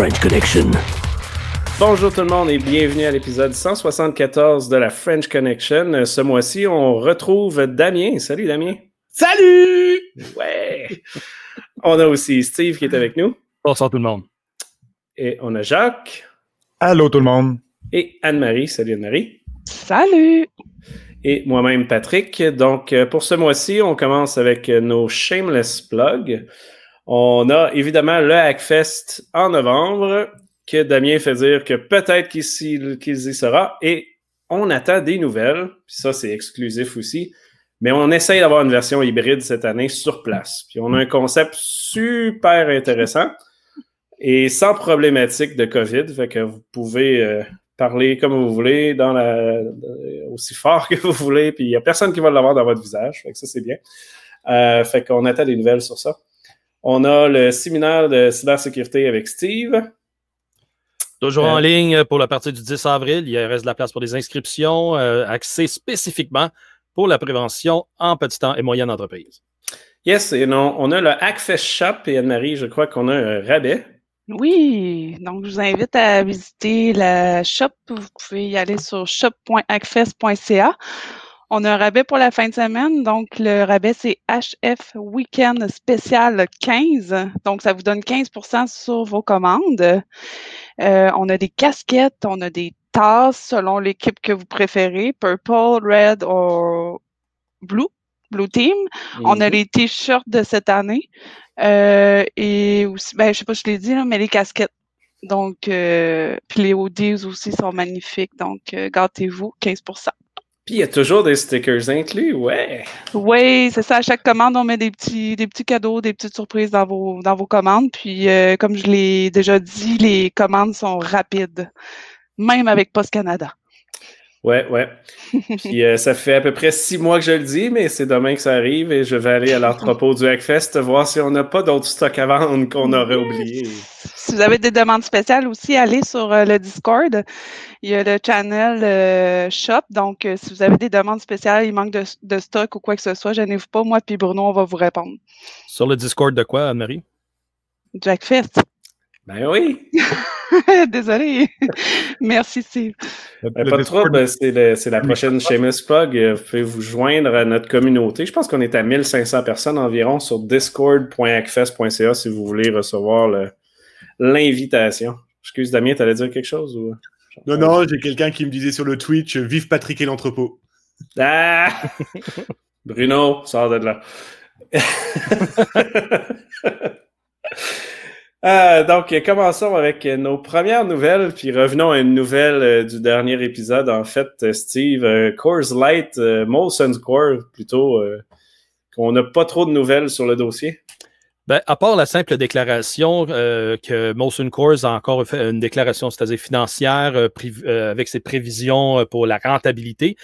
The French Connection. Bonjour tout le monde et bienvenue à l'épisode 174 de la French Connection. Ce mois-ci, on retrouve Damien. Salut Damien. Salut! Ouais! on a aussi Steve qui est avec nous. Bonsoir tout le monde. Et on a Jacques. Allô tout le monde. Et Anne-Marie. Salut Anne-Marie. Salut! Et moi-même Patrick. Donc euh, pour ce mois-ci, on commence avec nos shameless plugs. On a évidemment le Hackfest en novembre que Damien fait dire que peut-être qu'il y sera et on attend des nouvelles. Puis ça, c'est exclusif aussi. Mais on essaye d'avoir une version hybride cette année sur place. Puis on a un concept super intéressant et sans problématique de COVID. Fait que vous pouvez euh, parler comme vous voulez, dans la, aussi fort que vous voulez. Puis il n'y a personne qui va l'avoir dans votre visage. Fait que ça, c'est bien. Euh, fait qu'on attend des nouvelles sur ça. On a le séminaire de cybersécurité avec Steve. Toujours en ligne pour la partie du 10 avril. Il reste de la place pour des inscriptions euh, axées spécifiquement pour la prévention en temps et moyenne entreprise. Yes, et non, on a le Hackfest Shop et Anne-Marie, je crois qu'on a un rabais. Oui, donc je vous invite à visiter la shop. Vous pouvez y aller sur shop.hackfest.ca. On a un rabais pour la fin de semaine. Donc, le rabais, c'est HF Weekend Spécial 15. Donc, ça vous donne 15% sur vos commandes. Euh, on a des casquettes, on a des tasses selon l'équipe que vous préférez, Purple, Red ou Blue, Blue Team. On a mhm. les t-shirts de cette année. Euh, et aussi, ben, je sais pas si je l'ai dit, mais les casquettes. Donc, euh, puis les hoodies aussi sont magnifiques. Donc, gâtez-vous, 15 puis il y a toujours des stickers inclus, ouais. Oui, c'est ça. À chaque commande, on met des petits, des petits cadeaux, des petites surprises dans vos, dans vos commandes. Puis, euh, comme je l'ai déjà dit, les commandes sont rapides, même avec Post Canada. Ouais, ouais. Puis euh, ça fait à peu près six mois que je le dis, mais c'est demain que ça arrive et je vais aller à l'entrepôt du Hackfest voir si on n'a pas d'autres stocks à vendre qu'on aurait oublié. Si vous avez des demandes spéciales aussi, allez sur euh, le Discord. Il y a le channel euh, Shop. Donc, si vous avez des demandes spéciales, il manque de, stock ou quoi que ce soit, gênez-vous pas. Moi puis Bruno, on va vous répondre. Sur le Discord de quoi, Anne-Marie? Du Hackfest. Ben oui. Désolé. Merci, Steve. Euh, pas de trouble, c'est la prochaine Seamus Plug. Euh, vous pouvez vous joindre à notre communauté. Je pense qu'on est à 1500 personnes environ sur discord.acfest.ca si vous voulez recevoir l'invitation. Excuse Damien, t'allais dire quelque chose? Ou... Non, non, j'ai quelqu'un qui me disait sur le Twitch Vive Patrick et l'entrepôt. Ah! Bruno, sors de là. Euh, donc, commençons avec nos premières nouvelles, puis revenons à une nouvelle euh, du dernier épisode. En fait, euh, Steve, Coors Light, Molson Core, plutôt, qu'on n'a pas trop de nouvelles sur le dossier. Ben, à part la simple déclaration que Molson Coors a encore fait une déclaration, financière, avec ses prévisions pour la rentabilité,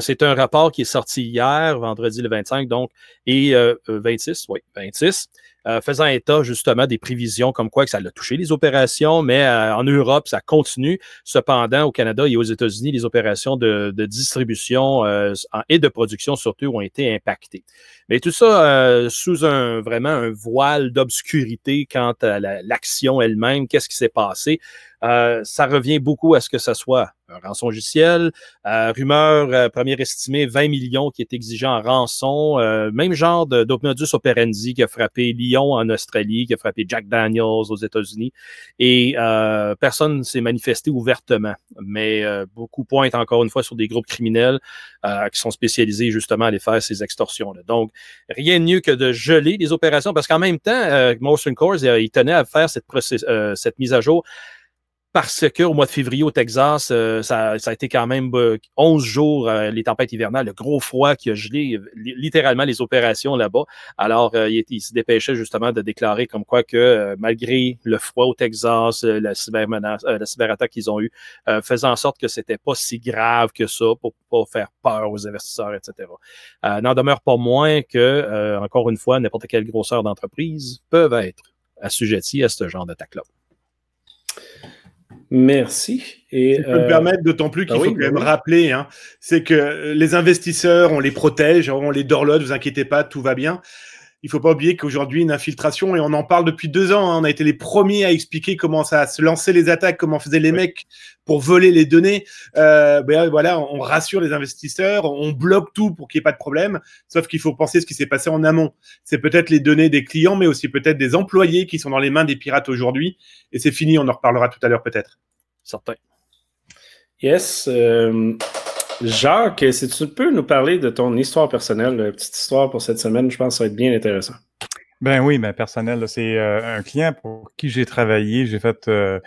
c'est un rapport qui est sorti hier, vendredi le 25, donc, et 26, oui, 26. Euh, faisant état justement des prévisions comme quoi que ça a touché les opérations, mais euh, en Europe, ça continue. Cependant, au Canada et aux États-Unis, les opérations de, distribution euh, et de production surtout ont été impactées. Mais tout ça sous un vraiment un voile d'obscurité quant à l'action elle-même, qu'est-ce qui s'est passé? Euh, ça revient beaucoup à ce que ce soit un rançon logiciel, euh, rumeur euh, première estimée 20 millions qui est exigé en rançon, euh, même genre d'Opnodus operandi qui a frappé Lyon en Australie, qui a frappé Jack Daniels aux États-Unis, et personne s'est manifesté ouvertement, mais beaucoup pointent encore une fois sur des groupes criminels qui sont spécialisés justement à aller faire ces extorsions-là. Donc, rien de mieux que de geler les opérations, parce qu'en même temps, Motion Course, il tenait à faire cette, cette mise à jour parce qu'au mois de février au Texas, euh, ça, a été quand même 11 euh, jours, euh, les tempêtes hivernales, le gros froid qui a gelé littéralement les opérations là-bas. Alors, il, il, se dépêchait justement de déclarer comme quoi que malgré le froid au Texas, la, cybermenace, la cyberattaque qu'ils ont eue, faisant en sorte que c'était pas si grave que ça pour pas faire peur aux investisseurs, etc. N'en demeure pas moins que, encore une fois, n'importe quelle grosseur d'entreprise peuvent être assujettis à ce genre d'attaque-là. Merci. Et, si je peux me permettre, d'autant plus qu'il ah faut quand même rappeler, hein, c'est que les investisseurs, on les protège, on les dorlote, vous inquiétez pas, tout va bien. Il faut pas oublier qu'aujourd'hui, une infiltration, et on en parle depuis deux ans, hein, on a été les premiers à expliquer comment ça se lancer les attaques, comment faisaient les mecs pour voler les données. Euh, ben, voilà, on rassure les investisseurs, on bloque tout pour qu'il n'y ait pas de problème. Sauf qu'il faut penser ce qui s'est passé en amont. C'est peut-être les données des clients, mais aussi peut-être des employés qui sont dans les mains des pirates aujourd'hui. Et c'est fini, on en reparlera tout à l'heure peut-être. Certain. Yes. Euh, Jacques, si tu peux nous parler de ton histoire personnelle, petite histoire pour cette semaine, je pense que ça va être bien intéressant. Ben oui, ben personnel, c'est euh, un client pour qui j'ai travaillé. J'ai fait, euh,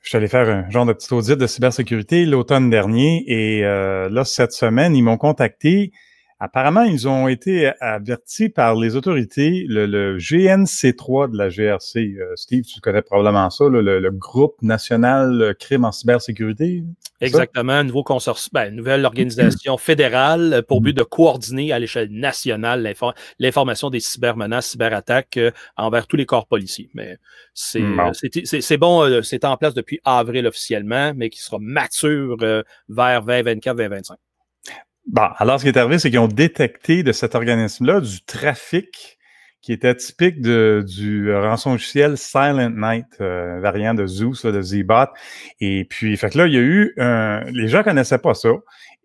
je suis allé faire un genre de petit audit de cybersécurité l'automne dernier et euh, là cette semaine ils m'ont contacté Apparemment, ils ont été avertis par les autorités, le, GNC3 de la GRC. Euh, Steve, tu connais probablement ça, le, groupe national crime en cybersécurité. Exactement, nouveau consortium, ben, nouvelle organisation fédérale pour but de coordonner à l'échelle nationale l'information des cybermenaces, cyberattaques euh, envers tous les corps policiers. Mais c'est bon, bon euh, c'est en place depuis avril officiellement, mais qui sera mature vers 2024-2025. Bon, alors ce qui est arrivé, c'est qu'ils ont détecté de cet organisme-là du trafic qui était typique du rançon logiciel Silent Night, euh, variant de Zeus, de Zbot. Et puis, fait que là, il y a eu un... Les gens connaissaient pas ça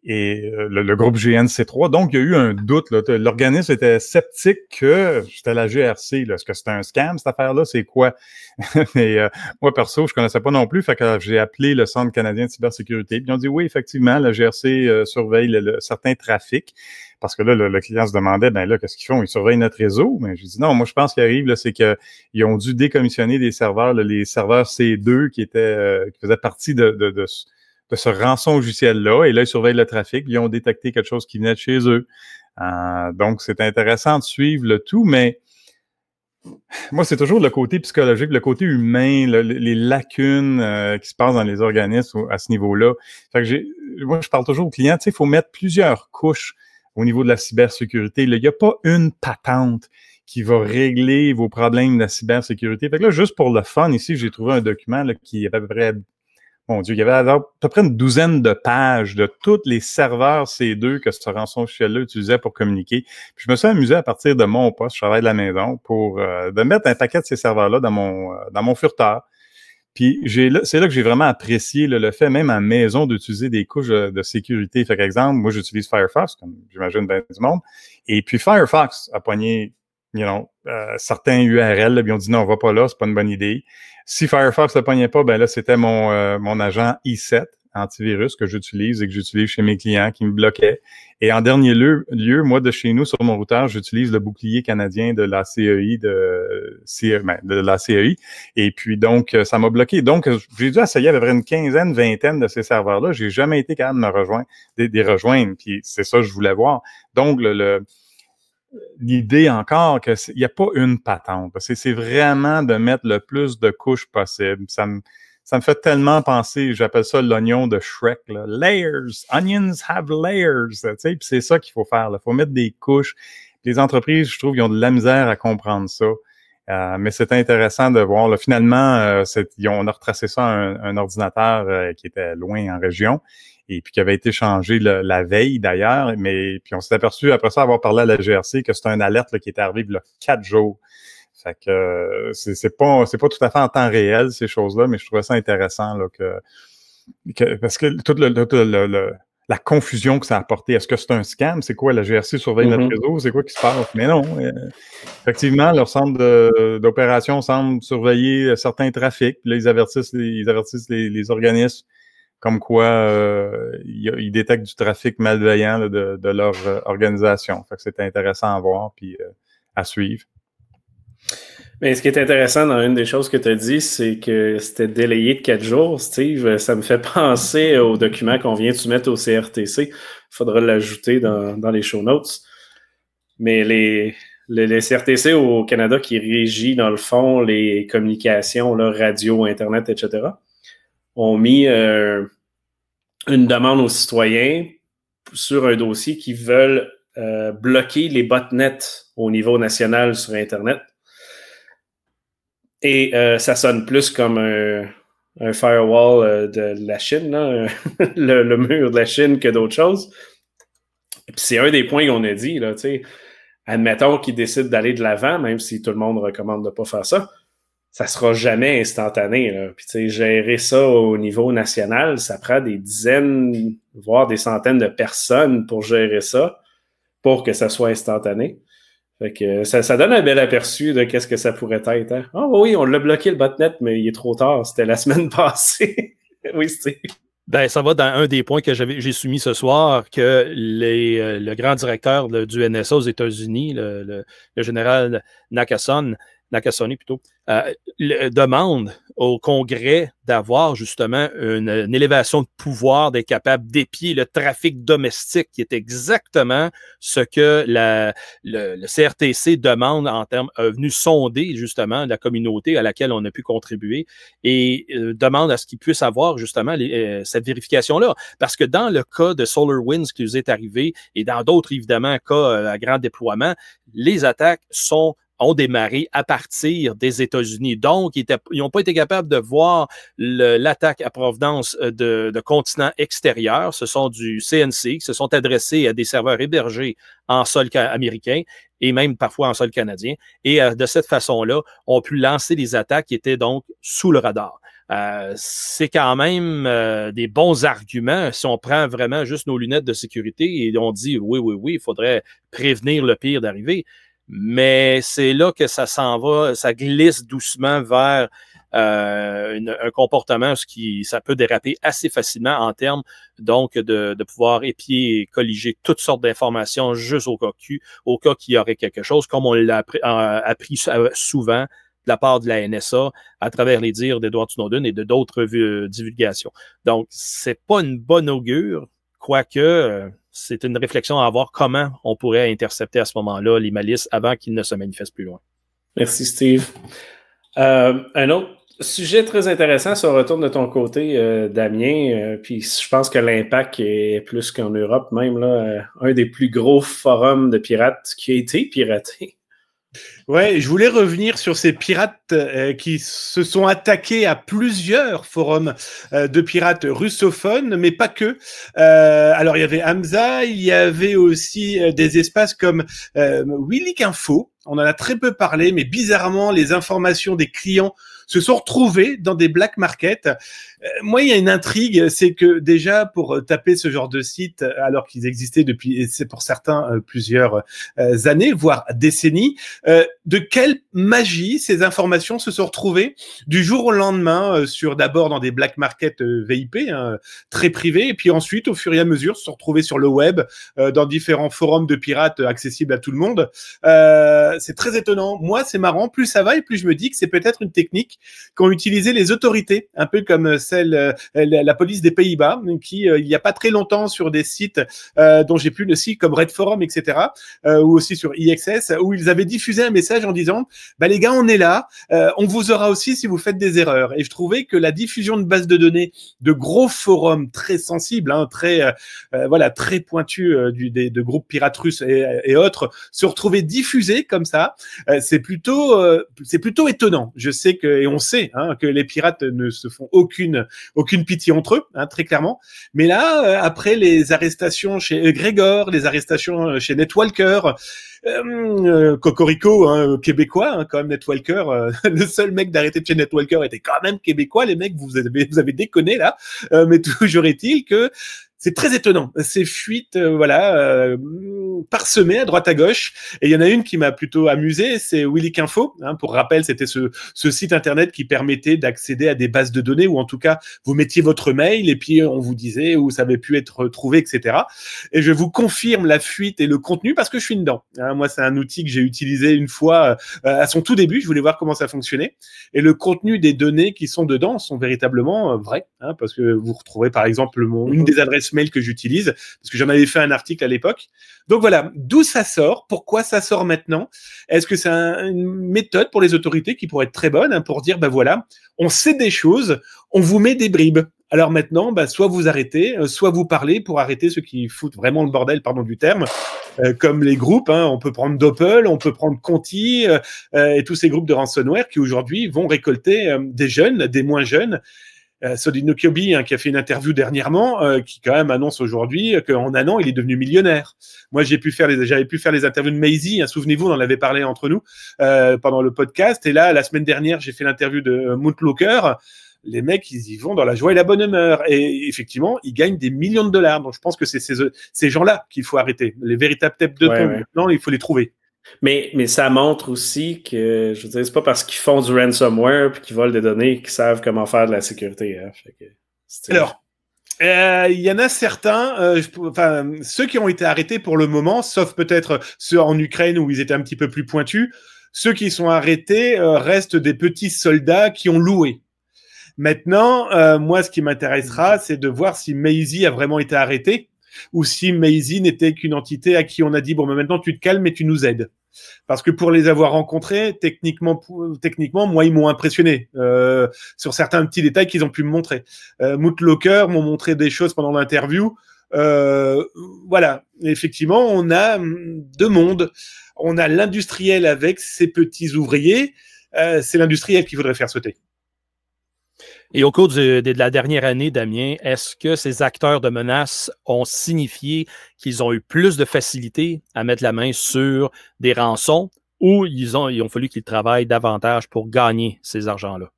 et euh, le, groupe GNC3. Donc, il y a eu un doute. L'organisme était sceptique que c'était la GRC. Est-ce que c'était un scam, cette affaire-là? C'est quoi? Mais euh, moi, perso, je connaissais pas non plus. Fait que j'ai appelé le Centre canadien de cybersécurité. Puis ils ont dit oui, effectivement, la GRC euh, surveille le, certains trafics. Parce que là, le, client se demandait, ben là, qu'est-ce qu'ils font? Ils surveillent notre réseau? Mais je dis non, moi, je pense qu'il arrive, c'est qu'ils ont dû décommissionner des serveurs, les serveurs C2 qui étaient qui faisaient partie de, de, de de ce rançon logiciel-là. Et là, ils surveillent le trafic. Ils ont détecté quelque chose qui venait de chez eux. Euh, donc, c'est intéressant de suivre le tout, mais moi, c'est toujours le côté psychologique, le côté humain, les lacunes euh, qui se passent dans les organismes à ce niveau-là. Fait que moi, je parle toujours aux clients, tu sais, il faut mettre plusieurs couches au niveau de la cybersécurité. Il n'y a pas une patente qui va régler vos problèmes de la cybersécurité. Fait que là, juste pour le fun, ici, j'ai trouvé un document qui est à peu près mon Dieu, il y avait à peu près une douzaine de pages de tous les serveurs C2 que ce rançon logiciel-là utilisait pour communiquer. Puis je me suis amusé à partir de mon poste, je travaille de la maison, pour euh, de mettre un paquet de ces serveurs-là dans mon, euh, dans mon furteur. Puis c'est là que j'ai vraiment apprécié le fait, même à maison, d'utiliser des couches de, sécurité. Fait exemple, moi j'utilise Firefox, comme j'imagine bien du monde. Et puis Firefox a poigné you know, euh, certains URL, là, ils ont dit non, on va pas là, c'est pas une bonne idée. Si Firefox ne pognait pas, ben là, c'était mon, euh, mon agent i7 antivirus que j'utilise et que j'utilise chez mes clients qui me bloquaient. Et en dernier lieu, lieu, moi, de chez nous, sur mon routeur, j'utilise le bouclier canadien de la CEI, de, ben, de la CEI. Et puis, donc, ça m'a bloqué. Donc, j'ai dû essayer à une quinzaine, vingtaine de ces serveurs-là. J'ai jamais été capable de me rejoindre, de, rejoindre. Puis, c'est ça que je voulais voir. Donc, le l'idée encore qu'il n'y a pas une patente. C'est vraiment de mettre le plus de couches possible. Ça me, ça me fait tellement penser, j'appelle ça l'oignon de Shrek. Là. Layers. Onions have layers. C'est ça qu'il faut faire. Il faut mettre des couches. Les entreprises, je trouve, ils ont de la misère à comprendre ça. Euh, mais c'est intéressant de voir. Là, finalement, euh, on a retracé ça à un, ordinateur euh, qui était loin en région et puis qui avait été changé la veille d'ailleurs. Mais puis on s'est aperçu après ça avoir parlé à la GRC que c'était une alerte qui était arrivée là, quatre jours. Fait que euh, c'est pas c'est pas tout à fait en temps réel ces choses-là, mais je trouvais ça intéressant là, que, parce que toute le, la confusion que ça a apporté. Est-ce que c'est un scam? C'est quoi? La GRC surveille notre mm-hmm. réseau? C'est quoi qui se passe? Mais non. Euh, effectivement, leur centre d'opération semble surveiller certains trafics. là, ils avertissent les, ils avertissent les organismes comme quoi euh, ils, détectent du trafic malveillant de, leur euh, organisation. Fait que c'est intéressant à voir puis euh, à suivre. Ce qui est intéressant dans une des choses que tu as dit, c'est que c'était délayé de quatre jours, Steve. Ça me fait penser au document qu'on vient de soumettre au CRTC. Il faudra l'ajouter dans, les show notes. Mais les, les, CRTC au Canada qui régit, dans le fond, les communications, là, radio, Internet, etc., ont mis euh, une demande aux citoyens sur un dossier qui veulent euh, bloquer les botnets au niveau national sur Internet. Et euh, ça sonne plus comme un, firewall de la Chine, le, mur de la Chine que d'autres choses. c'est un des points qu'on a dit, là, admettons qu'ils décident d'aller de l'avant, même si tout le monde recommande de pas faire ça, ça sera jamais instantané. Puis, gérer ça au niveau national, ça prend des dizaines, voire des centaines de personnes pour gérer ça, pour que ça soit instantané. Fait que ça, donne un bel aperçu de qu'est-ce que ça pourrait être. Hein? Oh oui, on l'a bloqué le botnet, mais il est trop tard. C'était la semaine passée. oui, c'est. Ben, ça va dans un des points que j'ai soumis ce soir, que euh, le grand directeur du NSA aux États-Unis, le, général Nakason, Nakasone plutôt, euh, demande au Congrès d'avoir justement une, élévation de pouvoir, d'être capable d'épier le trafic domestique, qui est exactement ce que le, CRTC demande en termes, est venu sonder justement la communauté à laquelle on a pu contribuer et euh, demande à ce qu'ils puissent avoir justement euh, cette vérification-là. Parce que dans le cas de SolarWinds qui nous est arrivé et dans d'autres évidemment cas à grand déploiement, les attaques sont ont démarré à partir des États-Unis. Donc, ils n'ont pas été capables de voir l'attaque à provenance euh, de, de, continents extérieurs. Ce sont du CNC qui se sont adressés à des serveurs hébergés en sol américain et même parfois en sol canadien. Et euh, de cette façon-là, ont pu lancer des attaques qui étaient donc sous le radar. Euh, c'est quand même des bons arguments si on prend vraiment juste nos lunettes de sécurité et on dit oui, oui, oui, il faudrait prévenir le pire d'arriver mais c'est là que ça s'en va, ça glisse doucement vers euh, un comportement ce qui ça peut déraper assez facilement en termes donc de, de pouvoir épier et colliger toutes sortes d'informations juste au cas au cas qu'il y aurait quelque chose, comme on l'a appris, appris, souvent de la part de la NSA à travers les dires d'Edward Snowden et de d'autres divulgations. Donc, c'est pas une bonne augure, quoique euh, c'est une réflexion à avoir comment on pourrait intercepter à ce moment-là les malices avant qu'ils ne se manifestent plus loin. Merci, Steve. Euh, un autre sujet très intéressant, ça retourne de ton côté, euh, Damien. Euh, puis je pense que l'impact est plus qu'en Europe, même là, un des plus gros forums de pirates qui a été piraté. Ouais, je voulais revenir sur ces pirates euh, qui se sont attaqués à plusieurs forums euh, de pirates russophones, mais pas que. Euh, alors il y avait Hamza, il y avait aussi des espaces comme Willikinfo. On en a très peu parlé, mais bizarrement, les informations des clients se sont retrouvés dans des black markets. Euh, moi, il y a une intrigue, c'est que déjà pour euh, taper ce genre de site, euh, alors qu'ils existaient depuis, c'est pour certains plusieurs années, voire décennies, de quelle magie ces informations se sont retrouvées du jour au lendemain sur d'abord dans des black markets VIP hein, très privés, et puis ensuite au fur et à mesure se sont retrouvées sur le web dans différents forums de pirates accessibles à tout le monde. c'est très étonnant. Moi, c'est marrant. Plus ça va et plus je me dis que c'est peut-être une technique qu'ont utilisé les autorités, un peu comme celle, euh, la police des Pays-Bas, qui, euh, il n'y a pas très longtemps, sur des sites euh, dont j'ai plus le site, comme Red Forum, etc., ou aussi sur IXS, où ils avaient diffusé un message en disant, bah les gars, on est là, on vous aura aussi si vous faites des erreurs. Et je trouvais que la diffusion de bases de données de gros forums très sensibles, hein, très, voilà, très pointus du, des, de groupes pirates russes et, et autres, se retrouver diffusés comme ça, c'est plutôt, c'est plutôt étonnant. Je sais que on sait hein, que les pirates ne se font aucune aucune pitié entre eux, hein, très clairement. Mais là, euh, après les arrestations chez Grégor, les arrestations euh, chez Netwalker, euh, Cocorico, hein, québécois, hein, quand même Netwalker, euh, le seul mec d'arrêter chez Netwalker était quand même québécois. Les mecs, vous avez vous avez déconné là, mais toujours est-il que c'est très étonnant. Ces fuites, euh, voilà, euh, parsemées à droite à gauche. Et il y en a une qui m'a plutôt amusé, c'est Willikinfo. Hein, pour rappel, c'était ce, ce, site internet qui permettait d'accéder à des bases de données, ou en tout cas, vous mettiez votre mail et puis on vous disait où ça avait pu être trouvé, etc. Et je vous confirme la fuite et le contenu parce que je suis dedans. Hein, moi, c'est un outil que j'ai utilisé une fois euh, à son tout début. Je voulais voir comment ça fonctionnait. Et le contenu des données qui sont dedans sont véritablement vrais, hein, parce que vous retrouvez par exemple mon, une des adresses mail que j'utilise, parce que j'en avais fait un article à l'époque. Donc voilà, d'où ça sort, pourquoi ça sort maintenant Est-ce que c'est une méthode pour les autorités qui pourrait être très bonne hein, pour dire, ben voilà, on sait des choses, on vous met des bribes. Alors maintenant, bah, soit vous arrêtez, euh, soit vous parlez pour arrêter ceux qui foutent vraiment le bordel, pardon du terme, euh, comme les groupes. Hein, on peut prendre Doppel, on peut prendre Conti euh, et tous ces groupes de ransomware qui aujourd'hui vont récolter des jeunes, des moins jeunes, Euh, Sodino Kyobi, hein, qui a fait une interview dernièrement, euh, qui quand même annonce aujourd'hui qu'en un an, il est devenu millionnaire. Moi, j'ai pu faire les, j'avais pu faire les interviews de Maisie. Hein, Souvenez-vous, on en avait parlé entre nous euh, pendant le podcast. Et là, la semaine dernière, j'ai fait l'interview de euh, Moontlooker. Les mecs, ils y vont dans la joie et la bonne humeur. Et effectivement, ils gagnent des millions de dollars. Donc, je pense que c'est ces, ces gens-là qu'il faut arrêter. Les véritables têtes de Ouais. Maintenant, il faut les trouver. Mais, mais ça montre aussi que, je veux dire, c'est pas parce qu'ils font du ransomware puis qu'ils volent des données qu'ils savent comment faire de la sécurité. Hein. Alors, euh, il y en a certains, euh, enfin, ceux qui ont été arrêtés pour le moment, sauf peut-être ceux en Ukraine où ils étaient un petit peu plus pointus, ceux qui sont arrêtés euh, restent des petits soldats qui ont loué. Maintenant, moi, ce qui m'intéressera, c'est de voir si Maisie a vraiment été arrêté ou si Maisie n'était qu'une entité à qui on a dit bon, maintenant tu te calmes et tu nous aides. Parce que pour les avoir rencontrés, techniquement, techniquement, moi, ils m'ont impressionné euh, sur certains petits détails qu'ils ont pu me montrer. Euh, Mootlocker m'ont montré des choses pendant l'interview. Euh, voilà, effectivement, on a hum, deux mondes. On a l'industriel avec ses petits ouvriers. Euh, c'est l'industriel qu'il faudrait faire sauter. Et au cours de la dernière année, Damien, est-ce que ces acteurs de menaces ont signifié qu'ils ont eu plus de facilité à mettre la main sur des rançons ou ils ont, il ont fallu qu'ils travaillent davantage pour gagner ces argents-là?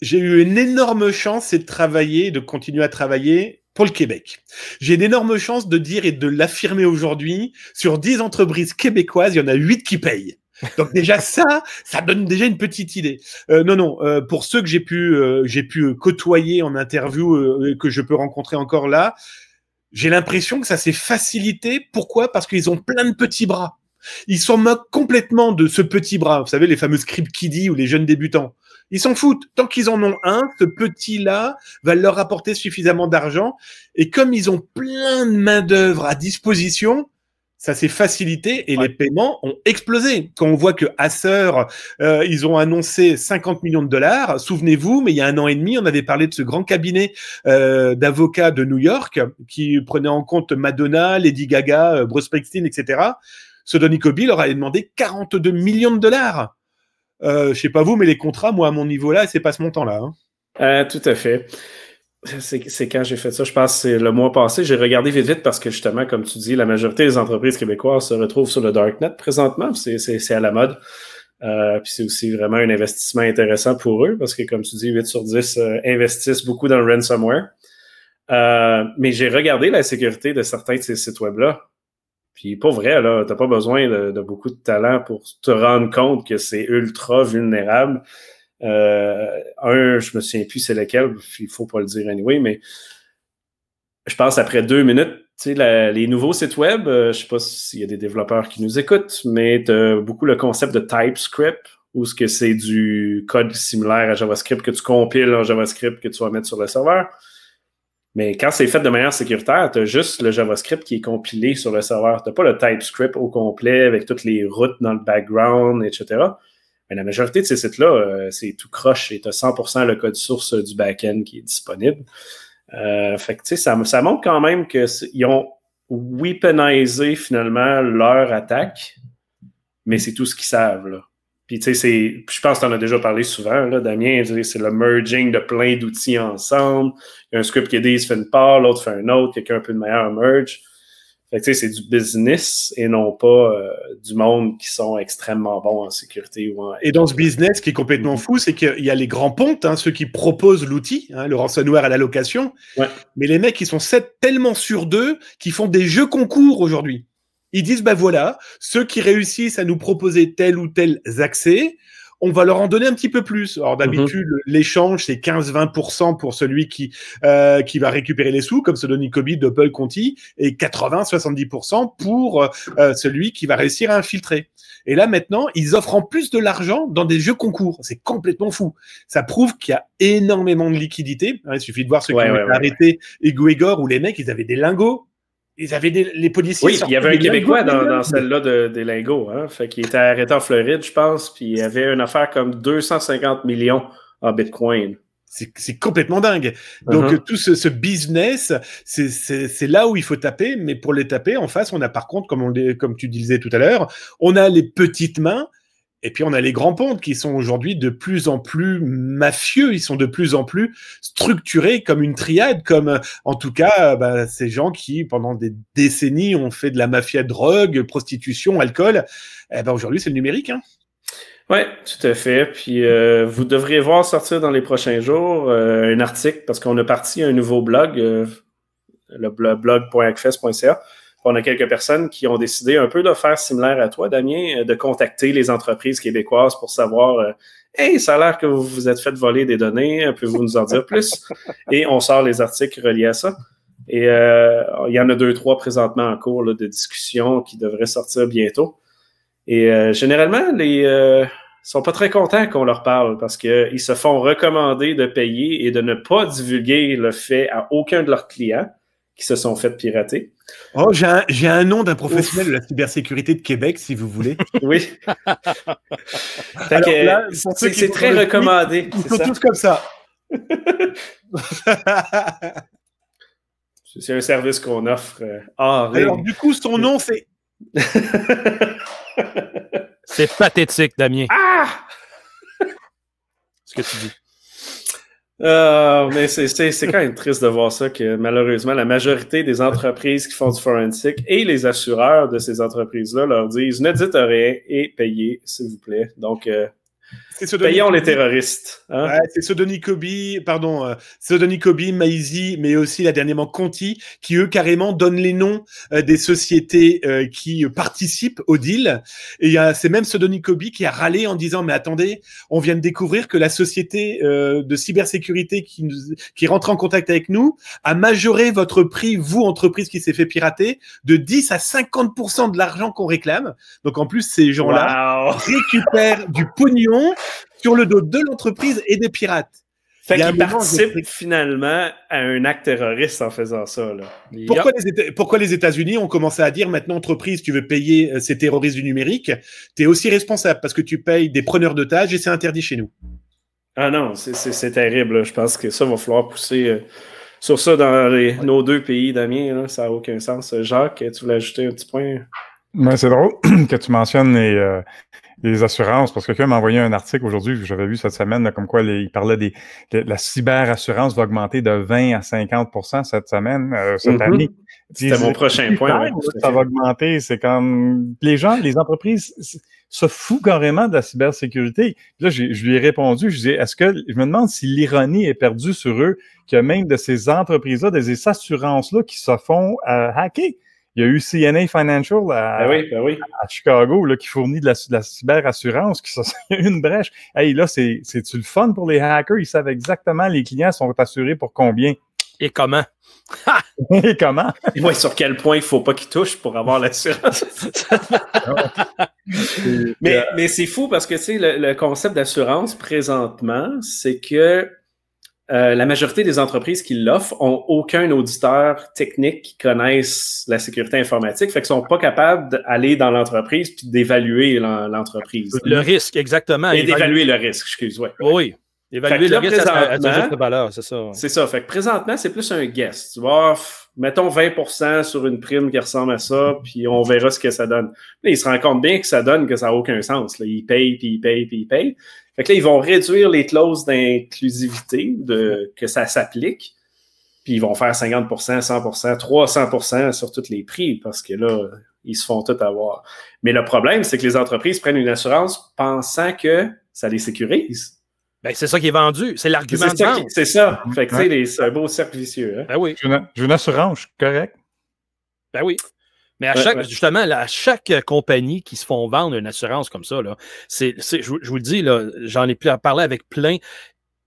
J'ai eu une énorme chance, de travailler, de continuer à travailler pour le Québec. J'ai une énorme chance de dire et de l'affirmer aujourd'hui. Sur 10 entreprises québécoises, il y en a 8 qui payent. Donc déjà ça, ça donne déjà une petite idée. Euh, non, non, euh, pour ceux que j'ai pu, euh, j'ai pu côtoyer en interview, euh, que je peux rencontrer encore là, j'ai l'impression que ça s'est facilité. Pourquoi? Parce qu'ils ont plein de petits bras. Ils s'en moquent complètement de ce petit bras. Vous savez, les fameux script kiddie ou les jeunes débutants. Ils s'en foutent. Tant qu'ils en ont un, ce petit-là va leur apporter suffisamment d'argent. Et comme ils ont plein de main-d'œuvre à disposition, ça s'est facilité et Ouais. les paiements ont explosé. Quand on voit que Acer, euh, ils ont annoncé 50 millions de dollars, souvenez-vous, mais il y a un an et demi, on avait parlé de ce grand cabinet euh, d'avocats de New York qui prenait en compte Madonna, Lady Gaga, euh, Bruce Springsteen, etc. Ce Donny Kobe leur avait demandé 42 millions de dollars. Euh, je sais pas vous, mais les contrats, moi, à mon niveau-là, c'est pas ce montant-là. hein. Tout à fait. C'est quand j'ai fait ça, je pense c'est le mois passé. J'ai regardé vite vite parce que justement, comme tu dis, la majorité des entreprises québécoises se retrouvent sur le Darknet présentement. C'est à la mode. Euh, puis c'est aussi vraiment un investissement intéressant pour eux parce que, comme tu dis, 8 sur 10 euh, investissent beaucoup dans le ransomware. Euh, mais j'ai regardé la sécurité de certains de ces sites web-là. Puis pour vrai, là, t'as pas besoin de beaucoup de talent pour te rendre compte que c'est ultra vulnérable. Euh, un, je me souviens plus c'est lequel, il faut pas le dire anyway, mais je pense après deux minutes, tu les nouveaux sites web, euh, je sais pas s'il y a des développeurs qui nous écoutent, mais t'as beaucoup le concept de TypeScript, où ce que c'est du code similaire à JavaScript que tu compiles en JavaScript que tu vas mettre sur le serveur. Mais quand c'est fait de manière sécuritaire, tu as juste le JavaScript qui est compilé sur le serveur. Tu pas le TypeScript au complet avec toutes les routes dans le background, etc. La majorité de ces sites-là, euh, c'est tout croche et tu as 100% le code source du back-end qui est disponible. Euh, fait que, ça, ça montre quand même qu'ils ont weaponisé finalement leur attaque, mais c'est tout ce qu'ils savent. Là. Puis, tu sais, je pense que tu en as déjà parlé souvent, là, Damien, c'est le merging de plein d'outils ensemble. Il y a un script qui dit, fait une part, l'autre fait un autre, quelqu'un un peu de meilleur merge. Fait que, c'est du business et non pas euh, du monde qui sont extrêmement bons en sécurité ou en... Et dans ce business, ce qui est complètement fou, c'est qu'il y a les grands pontes, hein, ceux qui proposent l'outil, hein, le ransomware à la location. Ouais. Mais les mecs, ils sont sept- tellement sûrs d'eux qu'ils font des jeux concours aujourd'hui. Ils disent, bah voilà, ceux qui réussissent à nous proposer tel ou tel accès, on va leur en donner un petit peu plus. Alors d'habitude, l'échange, c'est 15-20% pour celui qui, euh, qui va récupérer les sous, comme ce Donny Kobe, Doppel, Conti, et 80-70% pour euh, celui qui va réussir à infiltrer. Et là, maintenant, ils offrent en plus de l'argent dans des jeux concours. C'est complètement fou. Ça prouve qu'il y a énormément de liquidités. Hein, il suffit de voir ceux Ouais, qui ont ouais, été ouais, arrêtés et Guégor, où les mecs, ils avaient des lingots. Ils avaient des, les policiers. Oui, il y avait un Québécois lingots, dans, celle-là de, des lingots. Hein? Fait qu'il était arrêté en Floride, je pense, puis il y avait une affaire comme 250 millions en Bitcoin. C'est complètement dingue. Donc Uh-huh. tout ce, ce business, c'est- là où il faut taper. Mais pour les taper, en face, on a par contre, comme, on, les- comme tu disais tout à l'heure, on a les petites mains Et puis on a les grands pontes qui sont aujourd'hui de plus en plus mafieux, ils sont de plus en plus structurés comme une triade, comme en tout cas bah, ces gens qui pendant des décennies ont fait de la mafia drogue, prostitution, alcool. Eh ben aujourd'hui c'est le numérique. Hein. Oui, tout à fait. Puis euh, vous devriez voir sortir dans les prochains jours euh, un article parce qu'on a parti un nouveau blog, euh, le blog.acfest.ca. On a quelques personnes qui ont décidé un peu de faire similaire à toi, Damien, de contacter les entreprises québécoises pour savoir Hey, ça a l'air que vous vous êtes fait voler des données, pouvez-vous nous en dire plus? Et on sort les articles reliés à ça. Et il y en a deux, trois présentement en cours de discussion qui devraient sortir bientôt. Et euh, généralement, les euh, sont pas très contents qu'on leur parle parce qu'ils se font recommander de payer et de ne pas divulguer le fait à aucun de leurs clients qui se sont fait pirater. Oh, j'ai un, un, nom d'un professionnel de la cybersécurité de Québec, si vous voulez. oui. c'est très recommandé. Ils sont tous comme ça. c'est un service qu'on offre. Euh, Alors, du coup, son nom, c'est C'est pathétique, Damien. Ah! Ce que tu dis. Euh, mais c'est quand même triste de voir ça que malheureusement, la majorité des entreprises qui font du forensic et les assureurs de ces entreprises-là leur disent ne dites rien et payez, s'il vous plaît. Donc, euh, Payons les terroristes. Hein? Ouais, c'est Sodoni Kobe, pardon, euh, Sodoni Kobe, Maizy, mais aussi la dernièrement Conti, qui eux carrément donnent les noms euh, des sociétés euh, qui participent au deal. Et c'est même Sodoni Kobe qui a râlé en disant mais attendez, on vient de découvrir que la société de cybersécurité qui, nous, qui rentre en contact avec nous a majoré votre prix, vous entreprise qui s'est fait pirater, de 10 à 50% de l'argent qu'on réclame. Donc en plus ces gens-là récupèrent du pognon sur le dos de l'entreprise et des pirates. Fait qu'ils participent finalement à un acte terroriste en faisant ça. Pourquoi, les États-Unis ont commencé à dire maintenant, entreprise, tu veux payer euh, ces terroristes du numérique, tu es aussi responsable parce que tu payes des preneurs d'otages et c'est interdit chez nous. Ah non, c'est terrible. Je pense que ça va falloir pousser euh, sur ça dans nos deux pays, Damien. ça n'a aucun sens. Jacques, tu voulais ajouter un petit point? c'est drôle que tu mentionnes les, euh, les assurances, parce que quelqu'un m'a envoyé un article aujourd'hui, j'avais vu cette semaine, comme quoi il parlait des, de, la cyberassurance va augmenter de 20 à 50% cette semaine, euh, cette mm-hmm. année. C'était mon prochain point. ça va augmenter. C'est comme les gens, les entreprises se foutent carrément de la cybersécurité. Là, je lui ai répondu, je dis, est-ce que je me demande si l'ironie est perdue sur eux, qu'il y a même de ces entreprises-là, de ces assurances-là qui se font euh, hacker. Il y a eu CNA Financial à, ben ben Chicago là, qui fournit de la, de la cyberassurance, qui a une brèche. Hey, là, c'est-tu le fun pour les hackers? Ils savent exactement les clients sont assurés pour combien. Et comment? Et comment? Et sur quel point il ne faut pas qu'ils touchent pour avoir l'assurance? mais mais c'est fou parce que tu sais, le concept d'assurance présentement, c'est que euh, la majorité des entreprises qui l'offrent ont aucun auditeur technique qui connaisse la sécurité informatique, fait qu'ils sont pas capables d'aller dans l'entreprise puis d'évaluer l'entreprise. Le risque, exactement. Et d'évaluer le risque, excuse, moi Oui. Évaluer le risque à, valeur, c'est ça. C'est ça. Fait que présentement, c'est plus un guess. Tu vois, mettons 20% sur une prime qui ressemble à ça, puis on verra ce que ça donne. Là, il se rend compte bien que ça donne que ça n'a aucun sens. Là. Il paye, puis il paye, puis il paye. Fait que là, ils vont réduire les clauses d'inclusivité, que ça s'applique, puis ils vont faire 50% 100% 300% sur tous les prix, parce que là, ils se font tout avoir. Mais le problème, c'est que les entreprises prennent une assurance pensant que ça les sécurise. Ben, c'est ça qui est vendu. C'est l'argument de vente. C'est ça. Fait que, c'est un beau cercle vicieux. Hein? Ben oui. J'ai une, assurance, correct? Ben oui. Mais à chaque, justement, à chaque compagnie qui se font vendre une assurance comme ça, là, c'est, je, vous le dis, j'en ai parlé avec plein.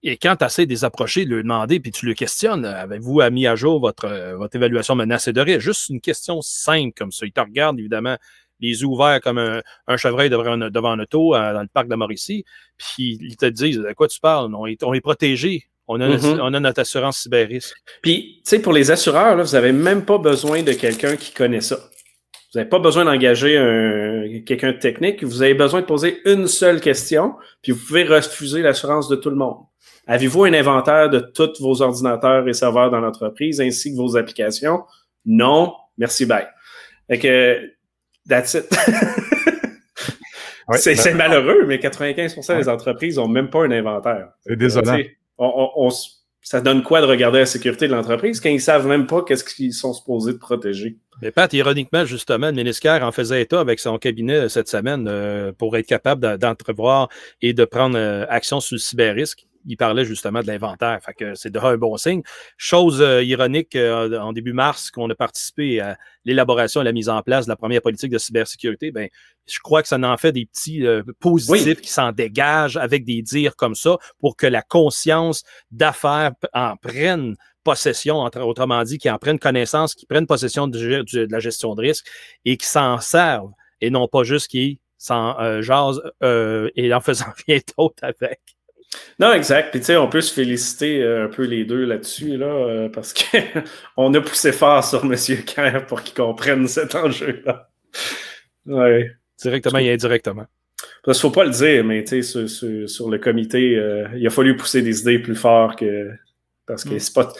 Et quand tu essaies de les approcher, de leur demander, puis tu le questionnes, avez-vous mis à jour votre, votre évaluation menace et de risque? Juste une question simple comme ça. Ils te regardent, évidemment, les yeux ouverts comme un, chevreuil devant un, devant un auto euh, dans le parc de Mauricie, puis ils te disent de quoi tu parles? On est, on est protégé. On a, notre, mm-hmm. on a notre assurance cyber-risque. Puis, tu sais, pour les assureurs, là, vous n'avez même pas besoin de quelqu'un qui connaît ça. Vous n'avez pas besoin d'engager quelqu'un de technique. Vous avez besoin de poser une seule question, puis vous pouvez refuser l'assurance de tout le monde. Avez-vous un inventaire de tous vos ordinateurs et serveurs dans l'entreprise ainsi que vos applications? Non. Merci, bye. Fait que, that's it. c'est malheureux, mais 95% des entreprises n'ont même pas un inventaire. C'est désolant. ça donne quoi de regarder la sécurité de l'entreprise quand ils savent même pas qu'est-ce qu'ils sont supposés de protéger? Mais Pat, ironiquement, justement, le ministère en faisait état avec son cabinet cette semaine euh, pour être capable d'entrevoir et de prendre euh, action sur le cyber-risque il parlait justement de l'inventaire. Fait que c'est déjà un bon signe. Chose euh, ironique, euh, en début mars, qu'on a participé à l'élaboration et la mise en place de la première politique de cybersécurité, ben, je crois que ça en fait des petits euh, positifs qui s'en dégagent avec des dires comme ça pour que la conscience d'affaires en prenne possession, autrement dit, qui en prennent connaissance, qui prennent possession de, la gestion de risque et qui s'en servent et non pas juste qui s'en jasent et en faisant rien d'autre avec. Non, exact. Puis tu sais, on peut se féliciter euh, un peu les deux là-dessus, là, euh, parce qu'on a poussé fort sur M. Kerr pour qu'il comprenne cet enjeu-là. Ouais. Directement et indirectement. Parce qu'il ne faut pas le dire, mais tu sais, sur, le comité, euh, il a fallu pousser des idées plus fort que. Parce que mm. c'est pas.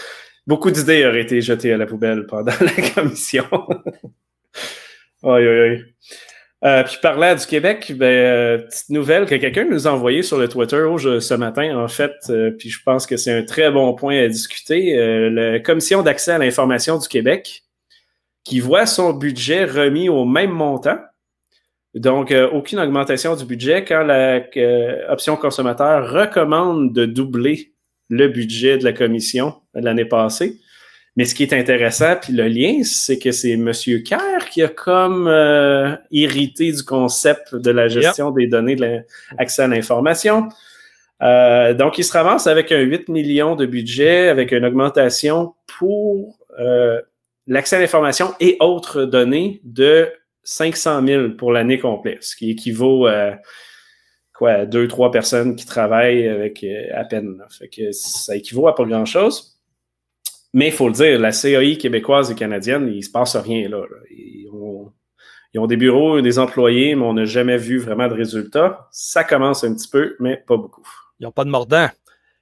Beaucoup d'idées auraient été jetées à la poubelle pendant la commission. aïe, aïe, aïe. Euh, puis parlant du Québec, ben, euh, petite nouvelle que quelqu'un nous a envoyée sur le Twitter ce matin, en fait, euh, puis je pense que c'est un très bon point à discuter. la Commission d'accès à l'information du Québec, qui voit son budget remis au même montant, donc aucune augmentation du budget, quand la option consommateur recommande de doubler le budget de la commission l'année passée. Mais ce qui est intéressant, puis le lien, c'est que c'est M. Kerr qui a comme euh, irrité du concept de la gestion des données de l'accès à l'information. Euh, donc, il se ramasse avec un 8 millions de budget, avec une augmentation pour euh, l'accès à l'information et autres données de 500 000 pour l'année complète, ce qui équivaut à quoi, deux, trois personnes qui travaillent avec à peine. Fait que ça équivaut à pas grand-chose. Mais il faut le dire, la CAI québécoise et canadienne, il se passe rien là. Ils, ont, des bureaux, des employés, mais on n'a jamais vu vraiment de résultats. Ça commence un petit peu, mais pas beaucoup. Ils n'ont pas de mordant.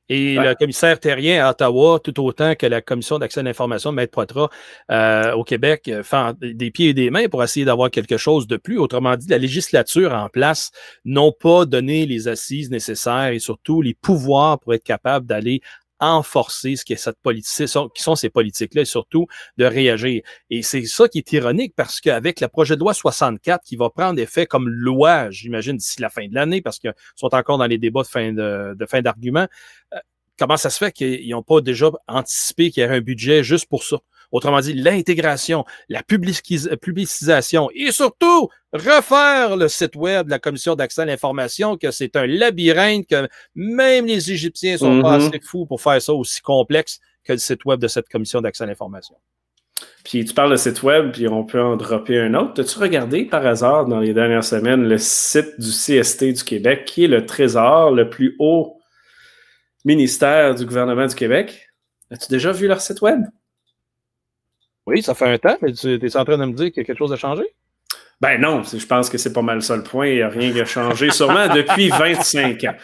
Et le commissaire terrien à Ottawa, tout autant que la commission d'accès à l'information de Maître Poitras euh, au Québec, euh, fait des pieds et des mains pour essayer d'avoir quelque chose de plus. Autrement dit, la législature en place n'ont pas donné les assises nécessaires et surtout les pouvoirs pour être capable d'aller enforcer ce qui est cette politique, qui sont ces politiques-là et surtout de réagir. Et c'est ça qui est ironique parce qu'avec le projet de loi 64 qui va prendre effet comme loi, j'imagine, d'ici la fin de l'année, parce qu'ils sont encore dans les débats de fin de, fin d'argument, euh, comment ça se fait qu'ils n'ont pas déjà anticipé qu'il y aurait un budget juste pour ça? Autrement dit, l'intégration, la publicisation et surtout refaire le site web de la Commission d'accès à l'information, que c'est un labyrinthe, que même les Égyptiens sont pas mm-hmm. assez fous pour faire ça aussi complexe que le site web de cette Commission d'accès à l'information. Puis tu parles de site web, puis on peut en dropper un autre. As-tu regardé par hasard dans les dernières semaines le site du CST du Québec, qui est le trésor, le plus haut ministère du gouvernement du Québec? As-tu déjà vu leur site web? Oui, ça fait un temps, mais tu es en train de me dire que quelque chose a changé? Ben non, je pense que c'est pas mal ça le point. Il n'y a rien qui a changé, sûrement depuis 25 ans.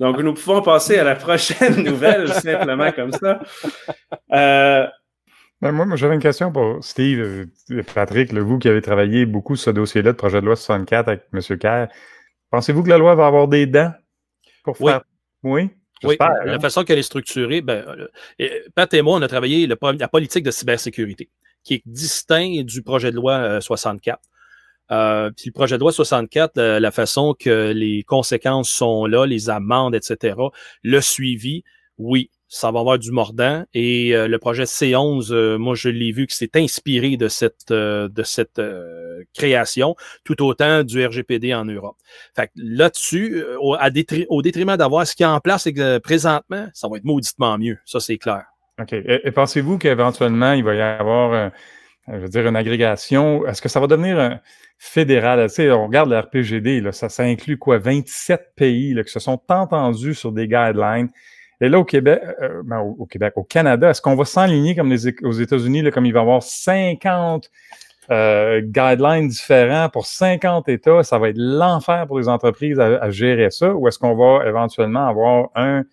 Donc, nous pouvons passer à la prochaine nouvelle, simplement comme ça. Euh, ben moi, j'avais une question pour Steve, Patrick, vous qui avez travaillé beaucoup sur ce dossier-là de projet de loi 64 avec M. Kerr. Pensez-vous que la loi va avoir des dents pour faire? Oui? Oui, la hein? façon qu'elle est structurée, ben, euh, Pat et moi, on a travaillé la politique de cybersécurité qui est distinct du projet de loi 64. Euh, euh, puis le projet de loi 64, euh, la façon que les conséquences sont là, les amendes, etc., le suivi, oui, ça va avoir du mordant. Et le projet C11, moi, je l'ai vu que c'est inspiré de cette, de cette création, tout autant du RGPD en Europe. Fait là-dessus, au, au détriment d'avoir ce qui est en place présentement, ça va être mauditement mieux. Ça, c'est clair. OK. Et, pensez-vous qu'éventuellement, il va y avoir, euh, je veux dire, une agrégation? Est-ce que ça va devenir un fédéral? Tu sais, on regarde le RPGD, là, ça, ça inclut quoi? 27 pays là, qui se sont entendus sur des guidelines. Et là, au Québec, euh, ben, au, Québec, au Canada, est-ce qu'on va s'enligner comme aux États-Unis, comme il va y avoir 50 euh, guidelines différents pour 50 États? Ça va être l'enfer pour les entreprises à gérer ça? Ou est-ce qu'on va éventuellement avoir un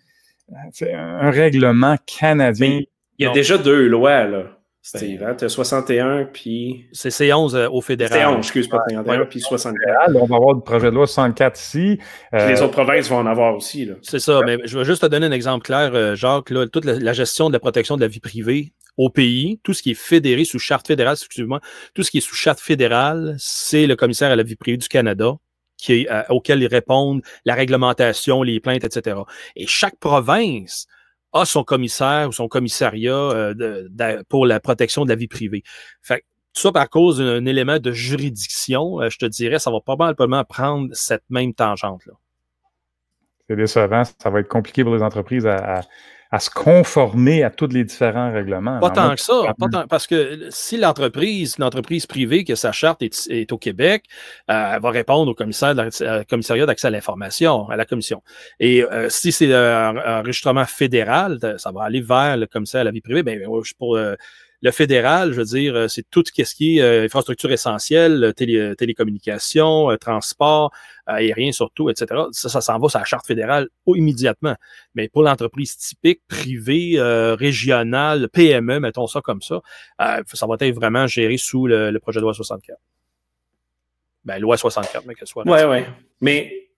un règlement canadien. il y a déjà deux lois, là. Steve, hein? tu as 61 puis. C'est C11 euh, au fédéral. C'est 11, excuse pas, 51 puis 64. On va avoir du projet de loi 64 ici. Puis les autres provinces vont en avoir aussi. là. C'est ça, mais je vais juste te donner un exemple clair, euh, Jacques. Là, toute la, la gestion de la protection de la vie privée au pays, tout ce qui est fédéré sous charte fédérale, excusez-moi, tout ce qui est sous charte fédérale, c'est le commissaire à la vie privée du Canada qui euh, auquel ils répondent, la réglementation, les plaintes, etc. Et chaque province a son commissaire ou son commissariat euh, pour la protection de la vie privée. Fait tout ça par cause d'un élément de juridiction, euh, je te dirais, ça va probablement prendre cette même tangente-là. C'est décevant. Ça va être compliqué pour les entreprises à, à- à se conformer à tous les différents règlements. Pas tant que ça, pas tant- parce que si l'entreprise, l'entreprise privée, que sa charte est, est au Québec, euh, elle va répondre au commissaire de la- euh, commissariat d'accès à l'information, à la commission. Et euh, si c'est un, un enregistrement fédéral, ça va aller vers le commissaire à la vie privée. Ben, je- pour euh, le fédéral, je veux dire, euh, c'est tout ce qui est euh, infrastructure essentielle, euh, télé, euh, télécommunications, euh, transport, aérien surtout, etc. Ça, ça s'en va sur la charte fédérale immédiatement. Mais pour l'entreprise typique, privée, euh, régionale, PME, mettons ça comme ça, euh, ça va être vraiment géré sous le, le projet de loi 64. Ben, loi 64, mais qu'elle soit. Ouais, ouais. Mais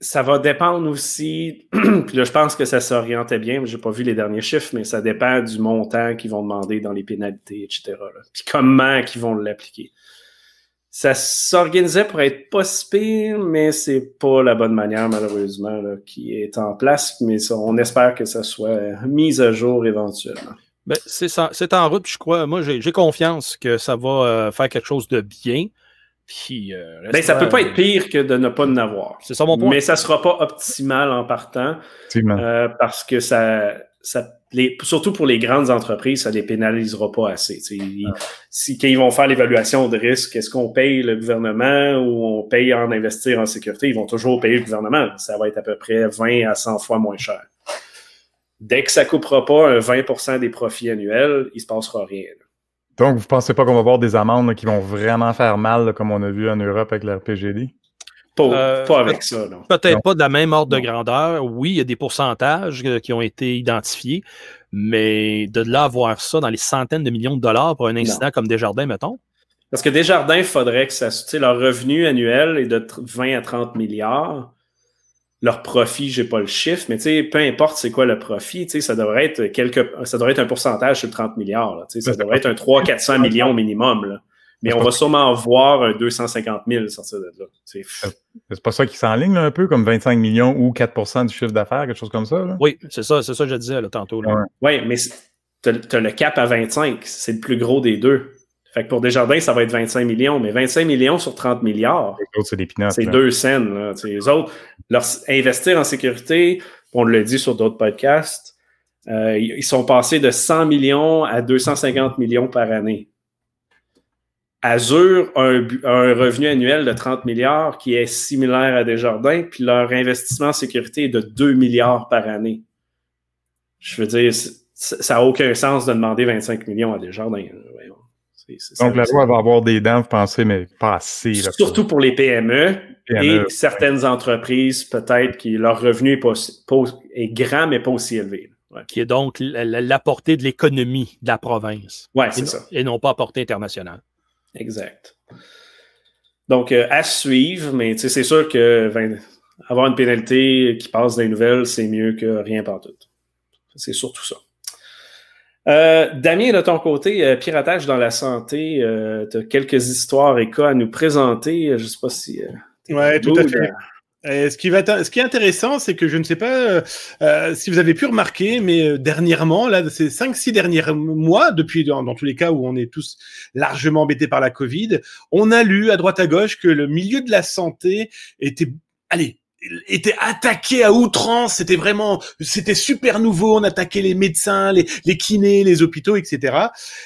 ça va dépendre aussi. Puis là, je pense que ça s'orientait bien. J'ai pas vu les derniers chiffres, mais ça dépend du montant qu'ils vont demander dans les pénalités, etc. Puis comment qu'ils vont l'appliquer. Ça s'organisait pour être pas si pire, mais c'est pas la bonne manière, malheureusement, qui est en place. Mais on espère que ça soit mis à jour éventuellement. Ben, c'est en route, je crois. Moi, j'ai j'ai confiance que ça va euh, faire quelque chose de bien. Puis, euh, Ben, ça peut pas être pire que de ne pas en avoir. C'est ça mon point. Mais ça sera pas optimal en partant. Euh, parce que ça, ça les, surtout pour les grandes entreprises, ça les pénalisera pas assez. tu sais. Ils- Si quand ils vont faire l'évaluation de risque, est-ce qu'on paye le gouvernement ou on paye en investir en sécurité, ils vont toujours payer le gouvernement. Ça va être à peu près 20 à 100 fois moins cher. Dès que ça coupera pas un 20% des profits annuels, il se passera rien. là. Donc, vous pensez pas qu'on va avoir des amendes là, qui vont vraiment faire mal, là, comme on a vu en Europe avec la RPGD? Pas, Euh, pas avec ça, non. Peut-être pas de la même ordre de grandeur. Oui, il y a des pourcentages euh, qui ont été identifiés, mais de là à voir ça dans les centaines de millions de dollars pour un incident comme Desjardins, mettons? Parce que Desjardins, il faudrait que ça. Tu sais, leur revenu annuel est de tr- 20 à 30 milliards. Leur profit, j'ai pas le chiffre, mais tu sais, peu importe c'est quoi le profit, tu sais, ça devrait être quelque, ça devrait être un pourcentage sur 30 milliards. là, tu sais, ça devrait être un 300-400 millions minimum. Là. Mais on va sûrement voir un 250 000 sortir de là. tu sais. C'est pas ça qui s'enligne là, un peu, comme 25 millions ou 4% du chiffre d'affaires, quelque chose comme ça? Là? Oui, c'est ça, c'est ça que je disais là, tantôt. là. Ouais. Oui, mais tu as, le cap à 25, c'est le plus gros des deux. Fait que pour Desjardins, ça va être 25 millions, mais 25 millions sur 30 milliards. Les autres, c'est des pinottes. C'est là. deux scènes. Là. Les autres, leur, investir en sécurité, on l'a dit sur d'autres podcasts, euh, ils sont passés de 100 millions à 250 millions par année. Azure a un, a un revenu annuel de 30 milliards qui est similaire à Desjardins, puis leur investissement en sécurité est de 2 milliards par année. Je veux dire, ça n'a aucun sens de demander 25 millions à Desjardins. là. Voyons. C'est- c'est- Donc, ça- la loi va avoir des dents, vous pensez, mais pas assez. Là, Surtout pour les PME, PME. et certaines entreprises, peut-être, qui leur revenu est, pas, est grand, mais pas aussi élevé. Ouais, Qui est donc la, la- la portée de l'économie de la province. Ouais, et, c'est ça. et non pas à portée internationale. Exact. Donc, euh, à suivre, mais c'est sûr que ben, avoir une pénalité qui passe dans les nouvelles, c'est mieux que rien partout. C'est surtout ça. Euh, Damien, de ton côté, euh, piratage dans la santé, tu as quelques histoires et cas à nous présenter. Je ne sais pas si. euh, Ouais, tout à fait. euh, Et ce, qui va ce qui est intéressant, c'est que je ne sais pas euh, euh, si vous avez pu remarquer, mais euh, dernièrement, là, ces 5-6 derniers mois, depuis dans, dans tous les cas où on est tous largement embêtés par la Covid, on a lu à droite à gauche que le milieu de la santé était, allez, était attaqué à outrance. C'était vraiment, c'était super nouveau. On attaquait les médecins, les, les kinés, les hôpitaux, etc.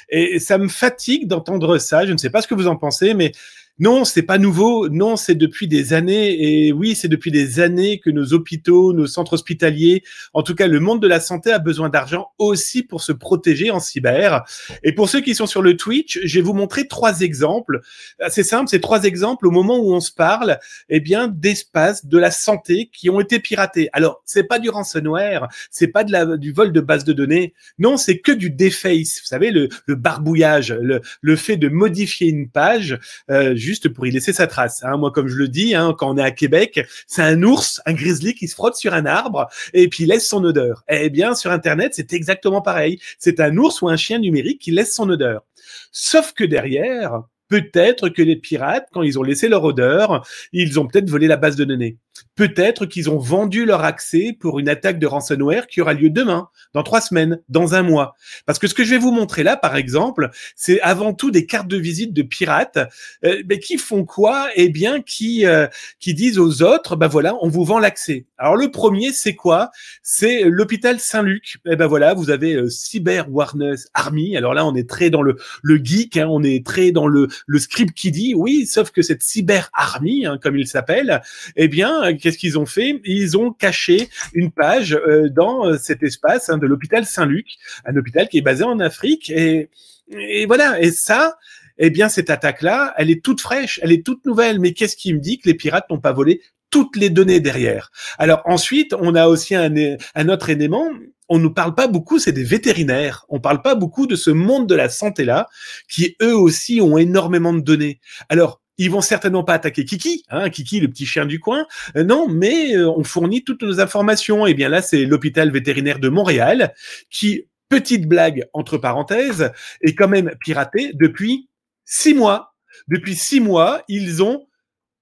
Et ça me fatigue d'entendre ça. Je ne sais pas ce que vous en pensez, mais Non, c'est pas nouveau. Non, c'est depuis des années. Et oui, c'est depuis des années que nos hôpitaux, nos centres hospitaliers, en tout cas le monde de la santé a besoin d'argent aussi pour se protéger en cyber. Et pour ceux qui sont sur le Twitch, je vais vous montrer trois exemples. C'est simple, c'est trois exemples au moment où on se parle, eh bien, d'espaces de la santé qui ont été piratés. Alors, c'est pas du ransomware, c'est pas du vol de base de données. Non, c'est que du deface. Vous savez, le, le barbouillage, le, le fait de modifier une page. Euh, juste pour y laisser sa trace. Hein. Moi, comme je le dis, hein, quand on est à Québec, c'est un ours, un grizzly qui se frotte sur un arbre et puis laisse son odeur. Eh bien, sur Internet, c'est exactement pareil. C'est un ours ou un chien numérique qui laisse son odeur. Sauf que derrière, peut-être que les pirates, quand ils ont laissé leur odeur, ils ont peut-être volé la base de données. Peut-être qu'ils ont vendu leur accès pour une attaque de ransomware qui aura lieu demain, dans trois semaines, dans un mois. Parce que ce que je vais vous montrer là, par exemple, c'est avant tout des cartes de visite de pirates, euh, mais qui font quoi? Eh bien, qui euh, qui disent aux autres, ben voilà, on vous vend l'accès. Alors le premier, c'est quoi? C'est l'hôpital Saint-Luc. Eh ben voilà, vous avez euh, Cyber Awareness Army. Alors là, on est très dans le le geek, hein, on est très dans le le script qui dit oui, sauf que cette Cyber Army, hein, comme il s'appelle, eh bien qu'est-ce qu'ils ont fait? Ils ont caché une page euh, dans euh, cet espace hein, de l'hôpital Saint-Luc, un hôpital qui est basé en Afrique. Et, et voilà, et ça, eh bien, cette attaque-là, elle est toute fraîche, elle est toute nouvelle. Mais qu'est-ce qui me dit que les pirates n'ont pas volé toutes les données derrière? Alors ensuite, on a aussi un, un autre élément. On nous parle pas beaucoup, c'est des vétérinaires. On parle pas beaucoup de ce monde de la santé là, qui eux aussi ont énormément de données. Alors ils vont certainement pas attaquer Kiki, hein, Kiki, le petit chien du coin. Euh, non, mais euh, on fournit toutes nos informations. Et bien là, c'est l'hôpital vétérinaire de Montréal qui, petite blague entre parenthèses, est quand même piraté depuis six mois. Depuis six mois, ils ont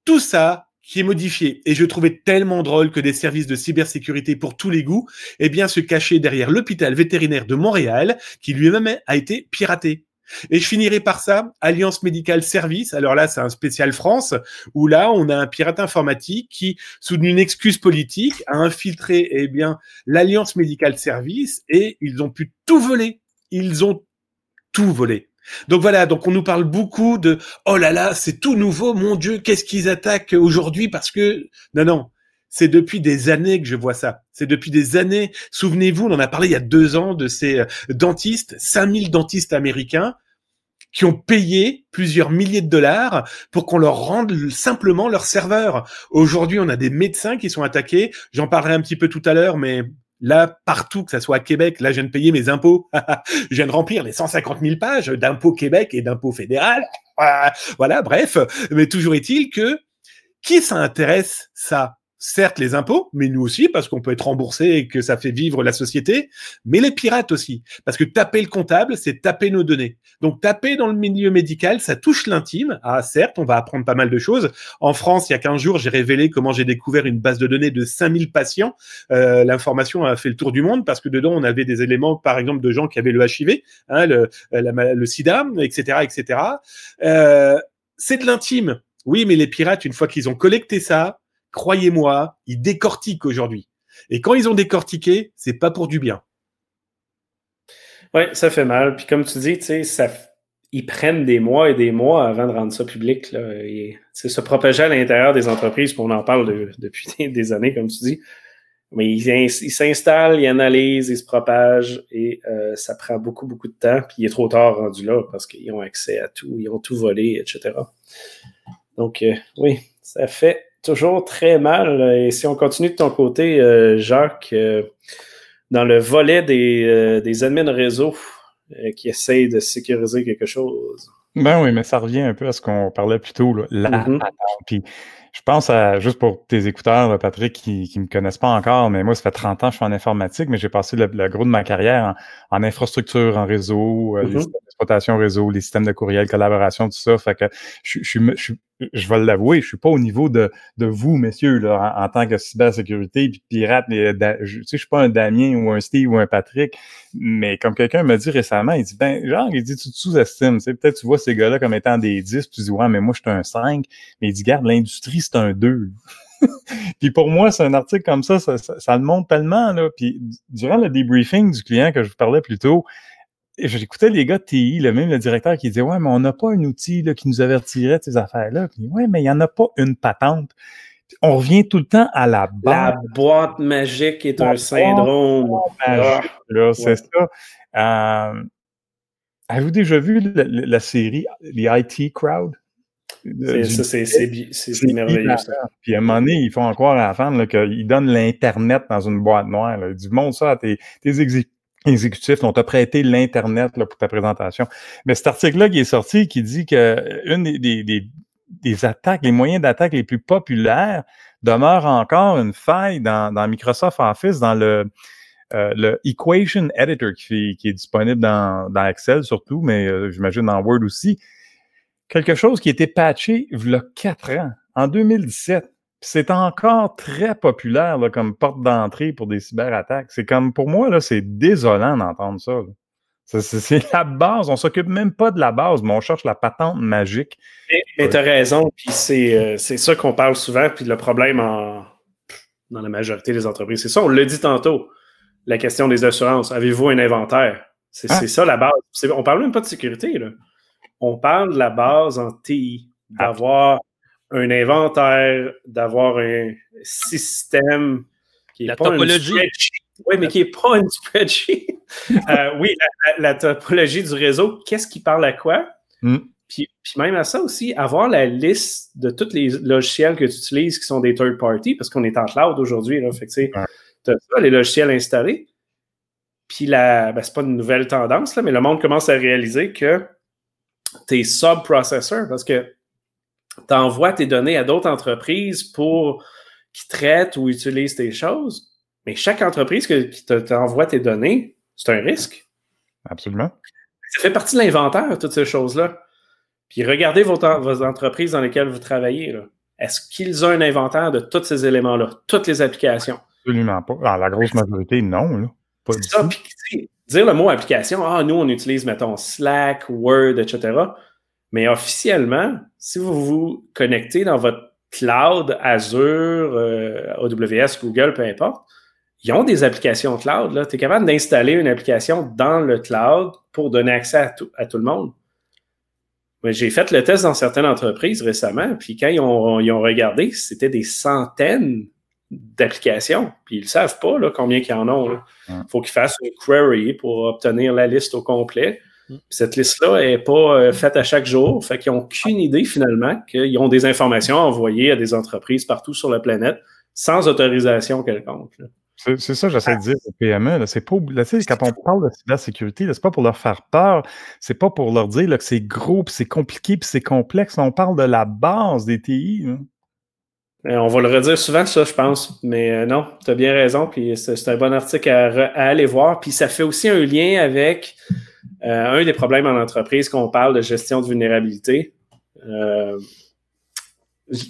tout ça qui est modifié. Et je trouvais tellement drôle que des services de cybersécurité pour tous les goûts, eh bien, se cachaient derrière l'hôpital vétérinaire de Montréal, qui lui-même a été piraté. Et je finirai par ça, Alliance Médicale Service. Alors là, c'est un spécial France, où là, on a un pirate informatique qui, sous une excuse politique, a infiltré, eh bien, l'Alliance Médicale Service et ils ont pu tout voler. Ils ont tout volé. Donc voilà, donc on nous parle beaucoup de oh là là, c'est tout nouveau, mon Dieu, qu'est-ce qu'ils attaquent aujourd'hui? Parce que non non, c'est depuis des années que je vois ça. C'est depuis des années. Souvenez-vous, on en a parlé il y a deux ans de ces euh, dentistes, 5000 dentistes américains qui ont payé plusieurs milliers de dollars pour qu'on leur rende simplement leur serveur. Aujourd'hui, on a des médecins qui sont attaqués. J'en parlerai un petit peu tout à l'heure, mais Là, partout, que ça soit à Québec, là, je viens de payer mes impôts. je viens de remplir les 150 000 pages d'impôts Québec et d'impôts fédéral. Voilà, bref. Mais toujours est-il que qui s'intéresse ça? Certes les impôts, mais nous aussi, parce qu'on peut être remboursé et que ça fait vivre la société, mais les pirates aussi, parce que taper le comptable, c'est taper nos données. Donc taper dans le milieu médical, ça touche l'intime. Ah certes, on va apprendre pas mal de choses. En France, il y a 15 jours, j'ai révélé comment j'ai découvert une base de données de 5000 patients. Euh, L'information a fait le tour du monde parce que dedans, on avait des éléments, par exemple, de gens qui avaient le HIV, hein, le, la, le sida, etc., etc. Euh, c'est de l'intime. Oui, mais les pirates, une fois qu'ils ont collecté ça, croyez-moi, ils décortiquent aujourd'hui. Et quand ils ont décortiqué, c'est pas pour du bien. Oui, ça fait mal. Puis comme tu dis, ils prennent des mois et des mois avant de rendre ça public. C'est se propager à l'intérieur des entreprises, on en parle depuis des années, comme tu dis. Mais ils s'installent, ils analysent, ils se propagent et euh, ça prend beaucoup, beaucoup de temps. Puis il est trop tard rendu là parce qu'ils ont accès à tout, ils ont tout volé, etc. Donc, euh, oui, ça fait toujours très mal. Et si on continue de ton côté, euh, Jacques, euh, dans le volet des, euh, des admins réseau qui essayent de sécuriser quelque chose. Ben oui, mais ça revient un peu à ce qu'on parlait plus tôt, là, la mm-hmm. Puis je pense à, juste pour tes écouteurs, Patrick, qui ne me connaissent pas encore, mais moi, ça fait 30 ans que je suis en informatique, mais j'ai passé le, gros de ma carrière en, infrastructure, en réseau, mm-hmm. les systèmes d'exploitation réseau, les systèmes de courriel, collaboration, tout ça. Fait que je, je, je, je vais l'avouer, je suis pas au niveau de, de vous, messieurs, là, en, tant que cybersécurité puis pirate. Mais, je, tu sais, je suis pas un Damien ou un Steve ou un Patrick, mais comme quelqu'un m'a dit récemment, il dit ben genre, il dit tu te sous-estimes, tu peut-être tu vois ces gars-là comme étant des 10, puis tu dis ouais, mais moi je suis un 5, mais il dit garde l'industrie c'est un 2. puis pour moi, c'est un article comme ça, ça, ça, ça, le montre tellement là. Puis durant le debriefing du client que je vous parlais plus tôt, j'écoutais les gars de TI, le même le directeur qui disait Ouais, mais on n'a pas un outil là, qui nous avertirait de ces affaires-là. Puis ouais, mais il n'y en a pas une patente. on revient tout le temps à la base. La boîte magique est un syndrome. Magique, là, c'est ça. Euh, Avez-vous déjà vu la, la série Les IT Crowd? Ça, c'est merveilleux. Ça. Puis à un moment donné, ils font encore à la fin qu'ils donnent l'Internet dans une boîte noire. Là. Ils disent, montre ça à tes, tes exécutifs. On t'a prêté l'Internet pour ta présentation. Mais cet article-là qui est sorti, qui dit que une des, des, des, attaques, les moyens d'attaque les plus populaires demeure encore une faille dans, dans Microsoft Office, dans le, euh, le Equation Editor qui, qui est disponible dans, dans, Excel surtout, mais euh, j'imagine dans Word aussi. Quelque chose qui était patché il y a quatre ans, en 2017. C'est encore très populaire là, comme porte d'entrée pour des cyberattaques. C'est comme, pour moi, là, c'est désolant d'entendre ça. C'est la base. On s'occupe même pas de la base, mais on cherche la patente magique. Mais, tu as raison. Puis c'est euh, ça qu'on parle souvent. Puis le problème en, dans la majorité des entreprises, c'est ça. On l'a dit tantôt la question des assurances. Avez-vous un inventaire? C'est ah. ça la base. On parle même pas de sécurité. Là. On parle de la base en TI, d'avoir un inventaire, d'avoir un système qui est pas une spreadsheet. Oui, mais qui n'est pas une spreadsheet. Euh, oui, la, topologie du réseau, qu'est-ce qui parle à quoi? Hmm. Puis, même à ça aussi, avoir la liste de tous les logiciels que tu utilises qui sont des third party, parce qu'on est en cloud aujourd'hui. Fait que, les logiciels installés. Puis la, ben, c'est pas une nouvelle tendance, là, mais le monde commence à réaliser que tes sub-processors, parce que tu envoies tes données à d'autres entreprises pour qui traitent ou utilisent tes choses, mais chaque entreprise qui t'envoie tes données, c'est un risque. Absolument. Ça fait partie de l'inventaire, toutes ces choses-là. Puis regardez vos, vos, entreprises dans lesquelles vous travaillez. Est-ce qu'ils ont un inventaire de tous ces éléments-là, toutes les applications? Absolument pas. Dans la grosse majorité, non. Là. Pas ça, dire le mot application, ah, nous, on utilise, mettons, Slack, Word, etc. Mais officiellement, si vous vous connectez dans votre cloud, Azure, euh, AWS, Google, peu importe, ils ont des applications cloud. Tu es capable d'installer une application dans le cloud pour donner accès à tout, à tout le monde. J'ai fait le test dans certaines entreprises récemment, puis quand ils ont, ils ont regardé, c'était des centaines d'applications. Puis ils ne savent pas là, combien qu'ils en ont. Il faut qu'ils fassent une query pour obtenir la liste au complet. Mm. cette liste-là n'est pas euh, faite à chaque jour. Fait qu'ils n'ont aucune idée finalement qu'ils ont des informations envoyées à des entreprises partout sur la planète sans autorisation quelconque. C'est ça, j'essaie de dire aux PME. C'est pas, quand on parle de cybersécurité, c'est pas pour leur faire peur, c'est pas pour leur dire que c'est gros, c'est compliqué, puis c'est complexe. On parle de la base des TI. On va le redire souvent, ça, je pense. Mais euh, non, tu as bien raison. Puis c'est un bon article à, aller voir. Puis ça fait aussi un lien avec euh, un des problèmes en entreprise quand on parle de gestion de vulnérabilité.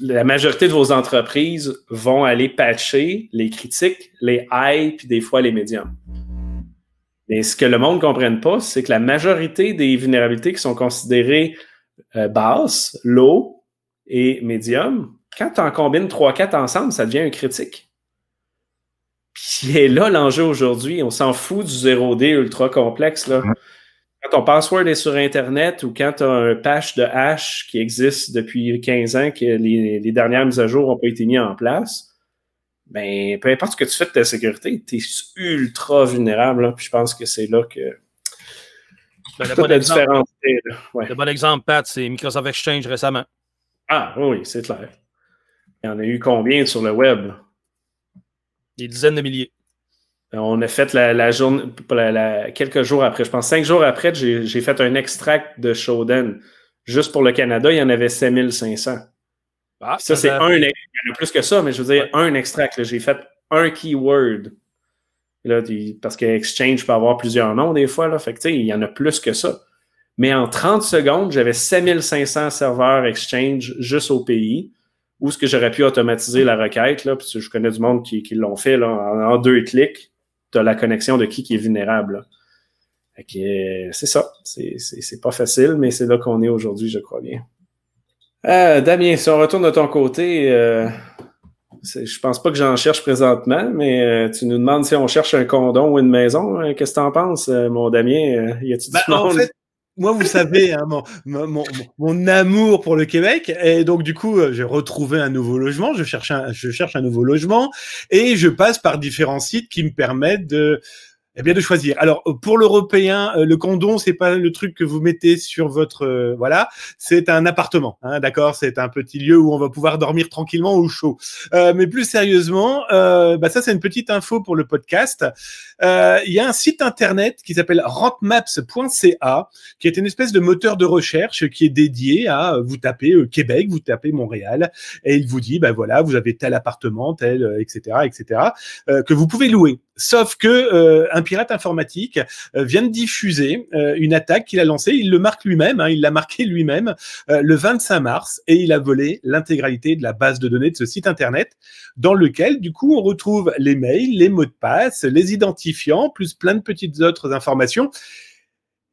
la majorité de vos entreprises vont aller patcher les critiques, les high, puis des fois les médiums. Mais ce que le monde ne comprenne pas, c'est que la majorité des vulnérabilités qui sont considérées basses, low et médium, quand tu en combines 3-4 ensemble, ça devient un critique. Puis est là l'enjeu aujourd'hui. On s'en fout du 0D ultra complexe. Là. Quand ton password est sur Internet ou quand tu as un patch de hash qui existe depuis 15 ans, que les, dernières mises à jour n'ont pas été mises en place, ben, peu importe ce que tu fais de ta sécurité, tu es ultra vulnérable. Puis je pense que c'est là que. Ben, le, bon exemple, le bon exemple, Pat, c'est Microsoft Exchange récemment. Ah oui, c'est clair. Il y en a eu combien sur le web? Des dizaines de milliers. On a fait la, journée, quelques jours après, je pense cinq jours après, j'ai fait un extract de Shodan. Juste pour le Canada, il y en avait 7500. Ah, ça, c'est un. Il y en a plus que ça, mais je veux dire, un extract. J'ai fait un keyword. Là, parce que Exchange peut avoir plusieurs noms des fois. Là, fait que, il y en a plus que ça. Mais en 30 secondes, j'avais 7500 serveurs Exchange juste au pays où est-ce que j'aurais pu automatiser la requête, là, parce que je connais du monde qui, qui l'ont fait là, en, deux clics, tu as la connexion de qui qui est vulnérable. Euh, c'est ça. C'est pas facile, mais c'est là qu'on est aujourd'hui, je crois bien. Euh, Damien, si on retourne de ton côté, euh, Je pense pas que j'en cherche présentement, mais euh, tu nous demandes si on cherche un condom ou une maison. Hein. Qu'est-ce que t'en penses, euh, mon Damien? y a-tu bah, en fait, moi, vous savez, hein, mon, mon, amour pour le Québec, et donc du coup, j'ai retrouvé un nouveau logement. Je cherche un, je cherche un nouveau logement, et je passe par différents sites qui me permettent de eh bien de choisir. Alors pour l'européen, euh, le condom c'est pas le truc que vous mettez sur votre euh, voilà, c'est un appartement, hein, d'accord, c'est un petit lieu où on va pouvoir dormir tranquillement au chaud. Euh, mais plus sérieusement, bah ça c'est une petite info pour le podcast. Il y a un site internet qui s'appelle rentmaps.ca, qui est une espèce de moteur de recherche qui est dédié à vous tapez Québec, vous tapez Montréal, et il vous dit bah voilà, vous avez tel appartement, tel etc etc que vous pouvez louer. Sauf que euh, un pirate informatique euh, vient de diffuser euh, une attaque qu'il a lancée. Il le marque lui-même, hein, il l'a marqué lui-même le 25 mars, et il a volé l'intégralité de la base de données de ce site internet, dans lequel du coup on retrouve les mails, les mots de passe, les identifiants, plus plein de petites autres informations.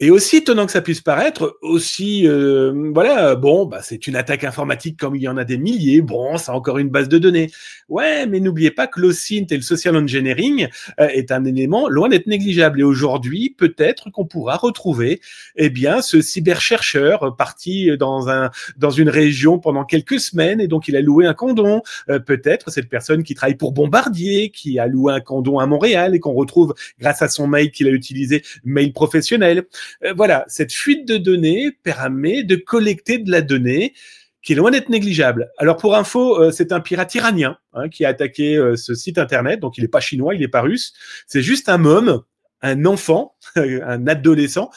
Et aussi étonnant que ça puisse paraître, aussi euh, voilà, bon, bah c'est une attaque informatique comme il y en a des milliers. Bon, c'est encore une base de données. Ouais, mais n'oubliez pas que l'OSINT et le social engineering euh, est un élément loin d'être négligeable. Et aujourd'hui, peut-être qu'on pourra retrouver, eh bien, ce cyberchercheur parti dans un dans une région pendant quelques semaines et donc il a loué un condom. Euh, peut-être cette personne qui travaille pour Bombardier, qui a loué un condom à Montréal et qu'on retrouve grâce à son mail qu'il a utilisé, mail professionnel. Euh, voilà, cette fuite de données permet de collecter de la donnée qui est loin d'être négligeable. Alors pour info, euh, c'est un pirate iranien hein, qui a attaqué euh, ce site internet, donc il n'est pas chinois, il n'est pas russe. C'est juste un môme, un enfant, un adolescent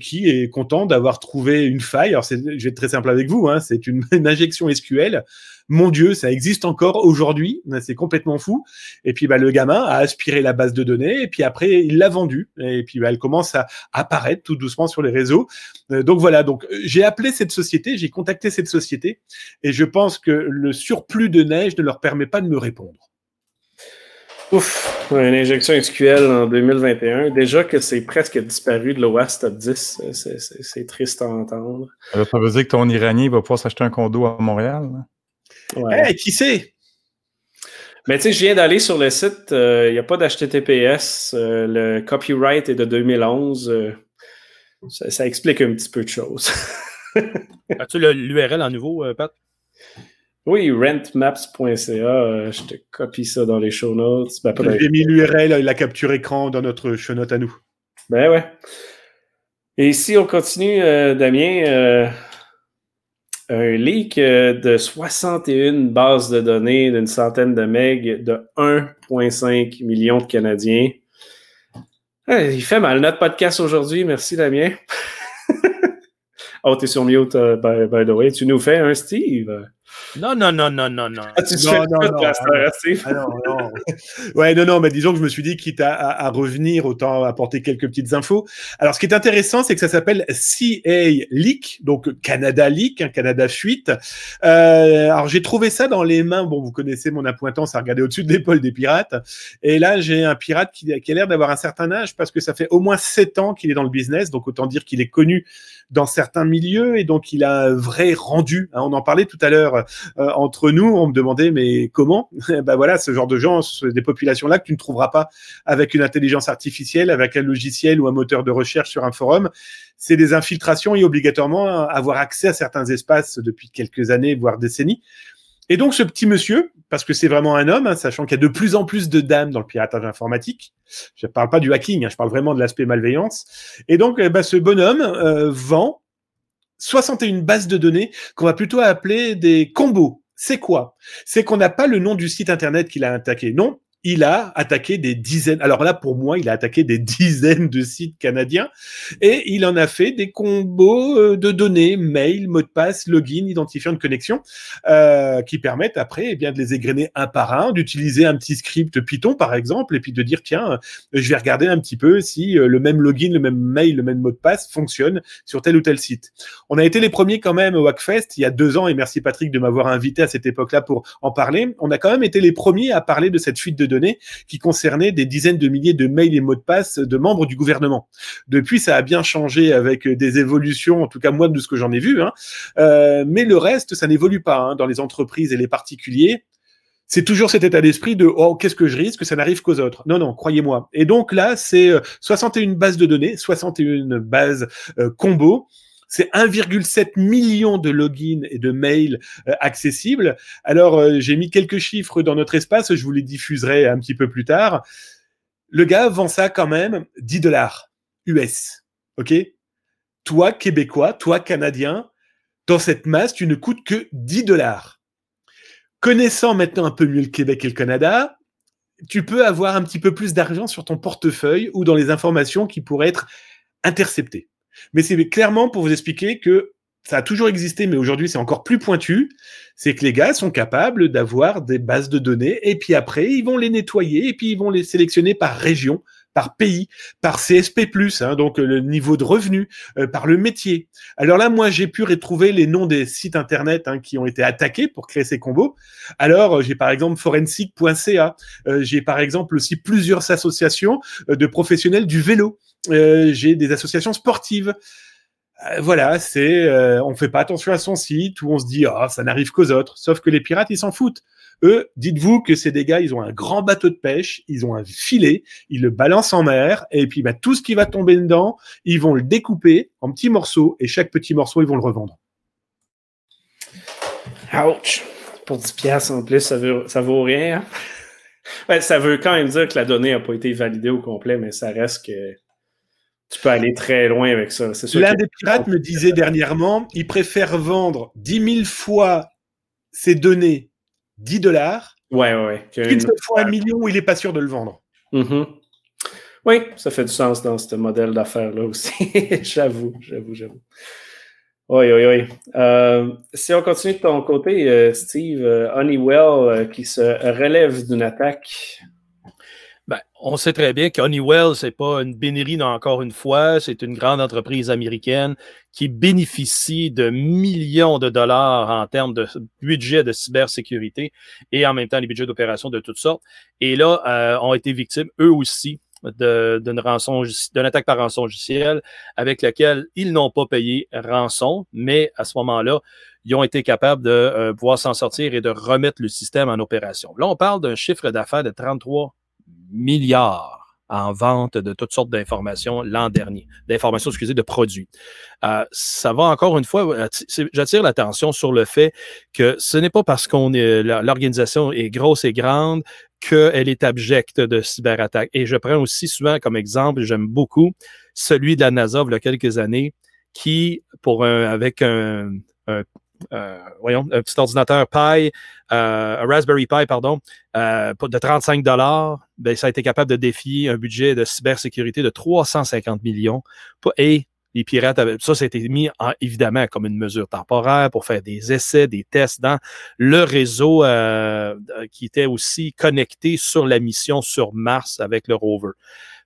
qui est content d'avoir trouvé une faille. Alors je vais être très simple avec vous, hein, c'est une, injection SQL mon Dieu, ça existe encore aujourd'hui, c'est complètement fou. Et puis bah, le gamin a aspiré la base de données et puis après il l'a vendue et puis bah, elle commence à apparaître tout doucement sur les réseaux. Euh, donc voilà, donc euh, j'ai appelé cette société, j'ai contacté cette société et je pense que le surplus de neige ne leur permet pas de me répondre. Ouf, une injection SQL en 2021. Déjà que c'est presque disparu de l'OAS Top 10, c'est triste à entendre. ça veut dire que ton Iranien va pouvoir s'acheter un condo à Montréal? Ouais. qui sait? Mais tu sais, je viens d'aller sur le site, il euh, n'y a pas d'HTTPS, euh, le copyright est de 2011. Euh, ça, explique un petit peu de choses. As-tu l'URL en nouveau, Pat? Oui, rentmaps.ca. je te copie ça dans les show notes. Ben, J'ai mis l'URL, la capture écran dans notre show note à nous. Ben ouais. Et ici, on continue, Damien un leak euh, de 61 bases de données d'une centaine de megs de 1,5 million de Canadiens. il fait mal notre podcast aujourd'hui. Merci, Damien. oh, t'es sur mute, uh, by, the way. Tu nous fais un Steve? Non, non, non, non, non, non. Ah, tu non, non, non, ah, non, non. ouais, non, non, mais disons que je me suis dit, quitte à, à, revenir, autant apporter quelques petites infos. Alors, ce qui est intéressant, c'est que ça s'appelle CA Leak, donc Canada Leak, hein, Canada Fuite. Euh, alors, j'ai trouvé ça dans les mains. Bon, vous connaissez mon appointance à regarder au-dessus de l'épaule des pirates. Et là, j'ai un pirate qui, qui a l'air d'avoir un certain âge parce que ça fait au moins sept ans qu'il est dans le business. Donc, autant dire qu'il est connu dans certains milieux et donc il a un vrai rendu. Hein, on en parlait tout à l'heure euh, entre nous, on me demandait mais comment? Ben voilà, ce genre de gens, des populations-là que tu ne trouveras pas avec une intelligence artificielle, avec un logiciel ou un moteur de recherche sur un forum. C'est des infiltrations et obligatoirement avoir accès à certains espaces depuis quelques années, voire décennies. Et donc ce petit monsieur, parce que c'est vraiment un homme, hein, sachant qu'il y a de plus en plus de dames dans le piratage informatique, je ne parle pas du hacking, hein, je parle vraiment de l'aspect malveillance, et donc eh ben, ce bonhomme euh, vend 61 bases de données qu'on va plutôt appeler des combos. C'est quoi? C'est qu'on n'a pas le nom du site internet qu'il a attaqué. Non, il a attaqué des dizaines. Alors là, pour moi, il a attaqué des dizaines de sites canadiens et il en a fait des combos euh, de données, mail, mot de passe, login, identifiant de connexion, euh, qui permettent après eh bien de les égrener un par un, d'utiliser un petit script Python par exemple, et puis de dire tiens, euh, je vais regarder un petit peu si le même login, le même mail, le même mot de passe fonctionne sur tel ou tel site. On a été les premiers quand même au Wackfest il y a deux ans et merci Patrick de m'avoir invité à cette époque-là pour en parler. On a quand même été les premiers à parler de cette fuite de données qui concernaient des dizaines de milliers de mails et mots de passe de membres du gouvernement. Depuis, ça a bien changé avec des évolutions, en tout cas moi de ce que j'en ai vu, hein. euh, mais le reste, ça n'évolue pas hein. dans les entreprises et les particuliers c'est toujours cet état d'esprit de oh qu'est-ce que je risque? Que ça n'arrive qu'aux autres. Non non, croyez-moi. Et donc là, c'est 61 bases de données, 61 bases euh, combo. C'est 1,7 million de logins et de mails euh, accessibles. Alors, euh, j'ai mis quelques chiffres dans notre espace, je vous les diffuserai un petit peu plus tard. Le gars vend ça quand même 10 dollars US. OK? Toi, Québécois, toi, Canadien, dans cette masse, tu ne coûtes que 10 dollars. Connaissant maintenant un peu mieux le Québec et le Canada, tu peux avoir un petit peu plus d'argent sur ton portefeuille ou dans les informations qui pourraient être interceptées. Mais c'est clairement pour vous expliquer que ça a toujours existé, mais aujourd'hui c'est encore plus pointu. C'est que les gars sont capables d'avoir des bases de données et puis après ils vont les nettoyer et puis ils vont les sélectionner par région, par pays, par CSP+, hein, donc le niveau de revenu, euh, par le métier. Alors là, moi, j'ai pu retrouver les noms des sites internet hein, qui ont été attaqués pour créer ces combos. Alors, euh, j'ai par exemple forensic.ca, euh, j'ai par exemple aussi plusieurs associations de professionnels du vélo euh, j'ai des associations sportives. Euh, voilà, c'est euh, on fait pas attention à son site où on se dit ah ça n'arrive qu'aux autres. Sauf que les pirates ils s'en foutent. Eux, dites-vous que des gars, ils ont un grand bateau de pêche, ils ont un filet, ils le balancent en mer et puis bah, tout ce qui va tomber dedans, ils vont le découper en petits morceaux et chaque petit morceau ils vont le revendre. Ouch! Pour 10 piastres en plus, ça, veut, ça vaut rien. Hein? ça veut quand même dire que la donnée n'a pas été validée au complet, mais ça reste que tu peux aller très loin avec ça. L'un des pirates me disait dernièrement, il préfère vendre 10 000 fois ses données 10 dollars ouais, ouais, qu'une seule fois un million où il n'est pas sûr de le vendre. Mm-hmm. Oui, ça fait du sens dans ce modèle d'affaires-là aussi. j'avoue, j'avoue, j'avoue. Oui, oui, oui. Euh, si on continue de ton côté, euh, Steve, euh, Honeywell qui se relève d'une attaque ben, on sait très bien qu'Honeywell, c'est pas une bénérie, encore une fois. C'est une grande entreprise américaine qui bénéficie de millions de dollars en termes de budget de cybersécurité et en même temps les budgets d'opération de toutes sortes. Et là, euh, ont été victimes, eux aussi, d'une rançon, d'une attaque par rançon logiciel avec laquelle ils n'ont pas payé rançon, mais à ce moment-là, ils ont été capables de euh, pouvoir s'en sortir et de remettre le système en opération. Là, on parle d'un chiffre d'affaires de 33 milliards en vente de toutes sortes d'informations l'an dernier, d'informations, excusez, de produits. Euh, ça va encore une fois, euh, j'attire l'attention sur le fait que ce n'est pas parce qu'on est l'organisation est grosse et grande qu'elle est abjecte de cyberattaques. Et je prends aussi souvent comme exemple, j'aime beaucoup celui de la NASA il y a quelques années, qui, pour un, avec un, un euh, voyons, un petit ordinateur Pi, euh, un Raspberry Pi, pardon, euh, de 35 dollars, ben, ça a été capable de défier un budget de cybersécurité de 350 millions. Et les pirates avaient, ça, c'était mis en, évidemment comme une mesure temporaire pour faire des essais, des tests dans le réseau qui était aussi connecté sur la mission sur Mars avec le rover.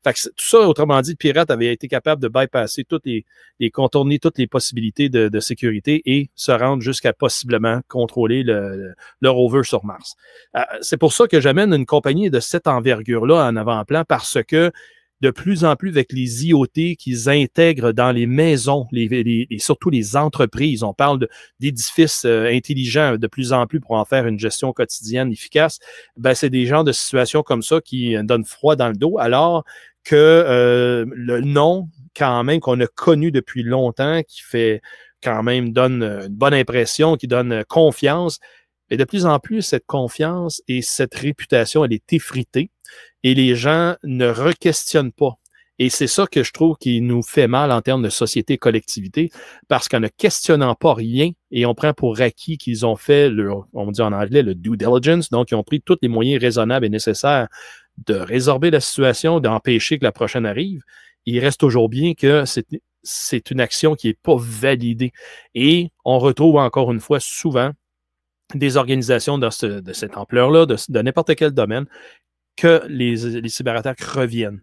Fait que tout ça, autrement dit, le pirate avait été capable de bypasser toutes les, les contourner toutes les possibilités de, de, sécurité et se rendre jusqu'à possiblement contrôler le, le, rover sur Mars. Euh, c'est pour ça que j'amène une compagnie de cette envergure-là en avant-plan parce que de plus en plus avec les IoT qu'ils intègrent dans les maisons, les, et surtout les entreprises. On parle d'édifices euh, intelligents de plus en plus pour en faire une gestion quotidienne efficace. Ben, c'est des genres de situations comme ça qui donnent froid dans le dos. Alors, que euh, le nom, quand même, qu'on a connu depuis longtemps, qui fait quand même donne une bonne impression, qui donne confiance. Et de plus en plus, cette confiance et cette réputation, elle est effritée et les gens ne requestionnent pas. Et c'est ça que je trouve qui nous fait mal en termes de société collectivité, parce qu'en ne questionnant pas rien, et on prend pour acquis qu'ils ont fait, le, on dit en anglais, le due diligence, donc ils ont pris tous les moyens raisonnables et nécessaires de résorber la situation, d'empêcher que la prochaine arrive, il reste toujours bien que c'est une action qui n'est pas validée. Et on retrouve encore une fois souvent des organisations de, cette ampleur-là, de, n'importe quel domaine, que les, cyberattaques reviennent.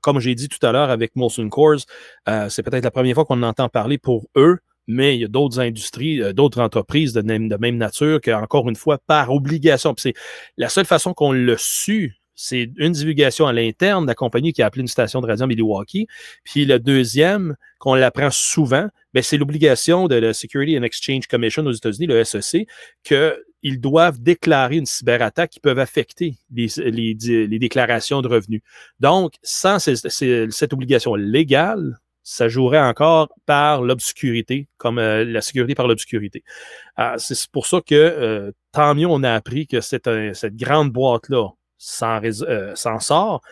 Comme j'ai dit tout à l'heure avec Molson Coors, euh, c'est peut-être la première fois qu'on entend parler pour eux, mais il y a d'autres industries, euh, d'autres entreprises de même, nature que, encore une fois, par obligation. C'est la seule façon qu'on l'a su c'est une divulgation à l'interne de la compagnie qui a appelé une station de radio Milwaukee. Puis le deuxième, qu'on l'apprend souvent, ben, c'est l'obligation de la Security and Exchange Commission aux États-Unis, le SEC, qu'il ils doivent déclarer une cyberattaque qui peut affecter les, les, déclarations de revenus. Donc, sans cette obligation légale, ça jouerait encore par l'obscurité, comme euh, la sécurité par l'obscurité. Ah, c'est pour ça que euh, tant mieux on a appris que cette, cette grande boîte-là s'en euh, sort,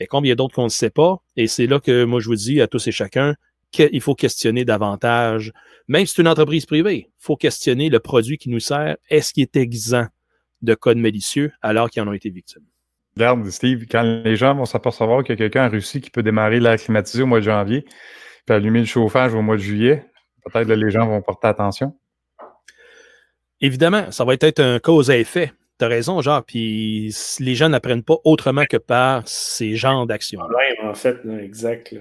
mais combien d'autres qu'on ne sait pas. Et c'est là que moi je vous dis à tous et chacun qu'il faut questionner davantage, même si c'est une entreprise privée, il faut questionner le produit qui nous sert. Est-ce qu'il est exempt de code malicieux alors qu'ils en ont été victimes? Regarde, Steve, quand les gens vont s'apercevoir qu'il y a quelqu'un en Russie qui peut démarrer l'air climatisé au mois de janvier, puis allumer le chauffage au mois de juillet, peut-être que les gens vont porter attention. Évidemment, ça va être un cause à effet. Tu as raison, genre, puis les gens n'apprennent pas autrement que par ces genres d'actions. en fait, exact.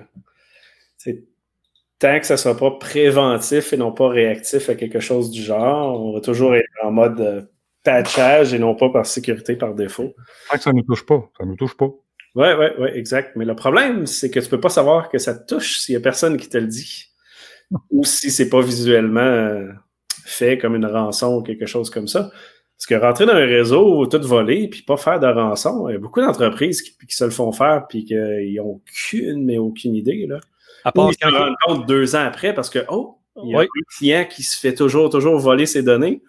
Tant que ça ne soit pas préventif et non pas réactif à quelque chose du genre, on va toujours être en mode euh, patchage et non pas par sécurité par défaut. que ça ne nous touche pas. Ça ne nous touche pas. Oui, oui, oui, exact. Mais le problème, c'est que tu ne peux pas savoir que ça te touche s'il n'y a personne qui te le dit. ou si c'est pas visuellement euh, fait comme une rançon ou quelque chose comme ça. Parce que rentrer dans un réseau, tout voler, puis pas faire de rançon, il y a beaucoup d'entreprises qui, se le font faire, puis qu'ils n'ont aucune, mais aucune idée. Là. À part ils se rendent compte deux ans après parce que, oh, il y a un client qui se fait toujours, toujours voler ses données.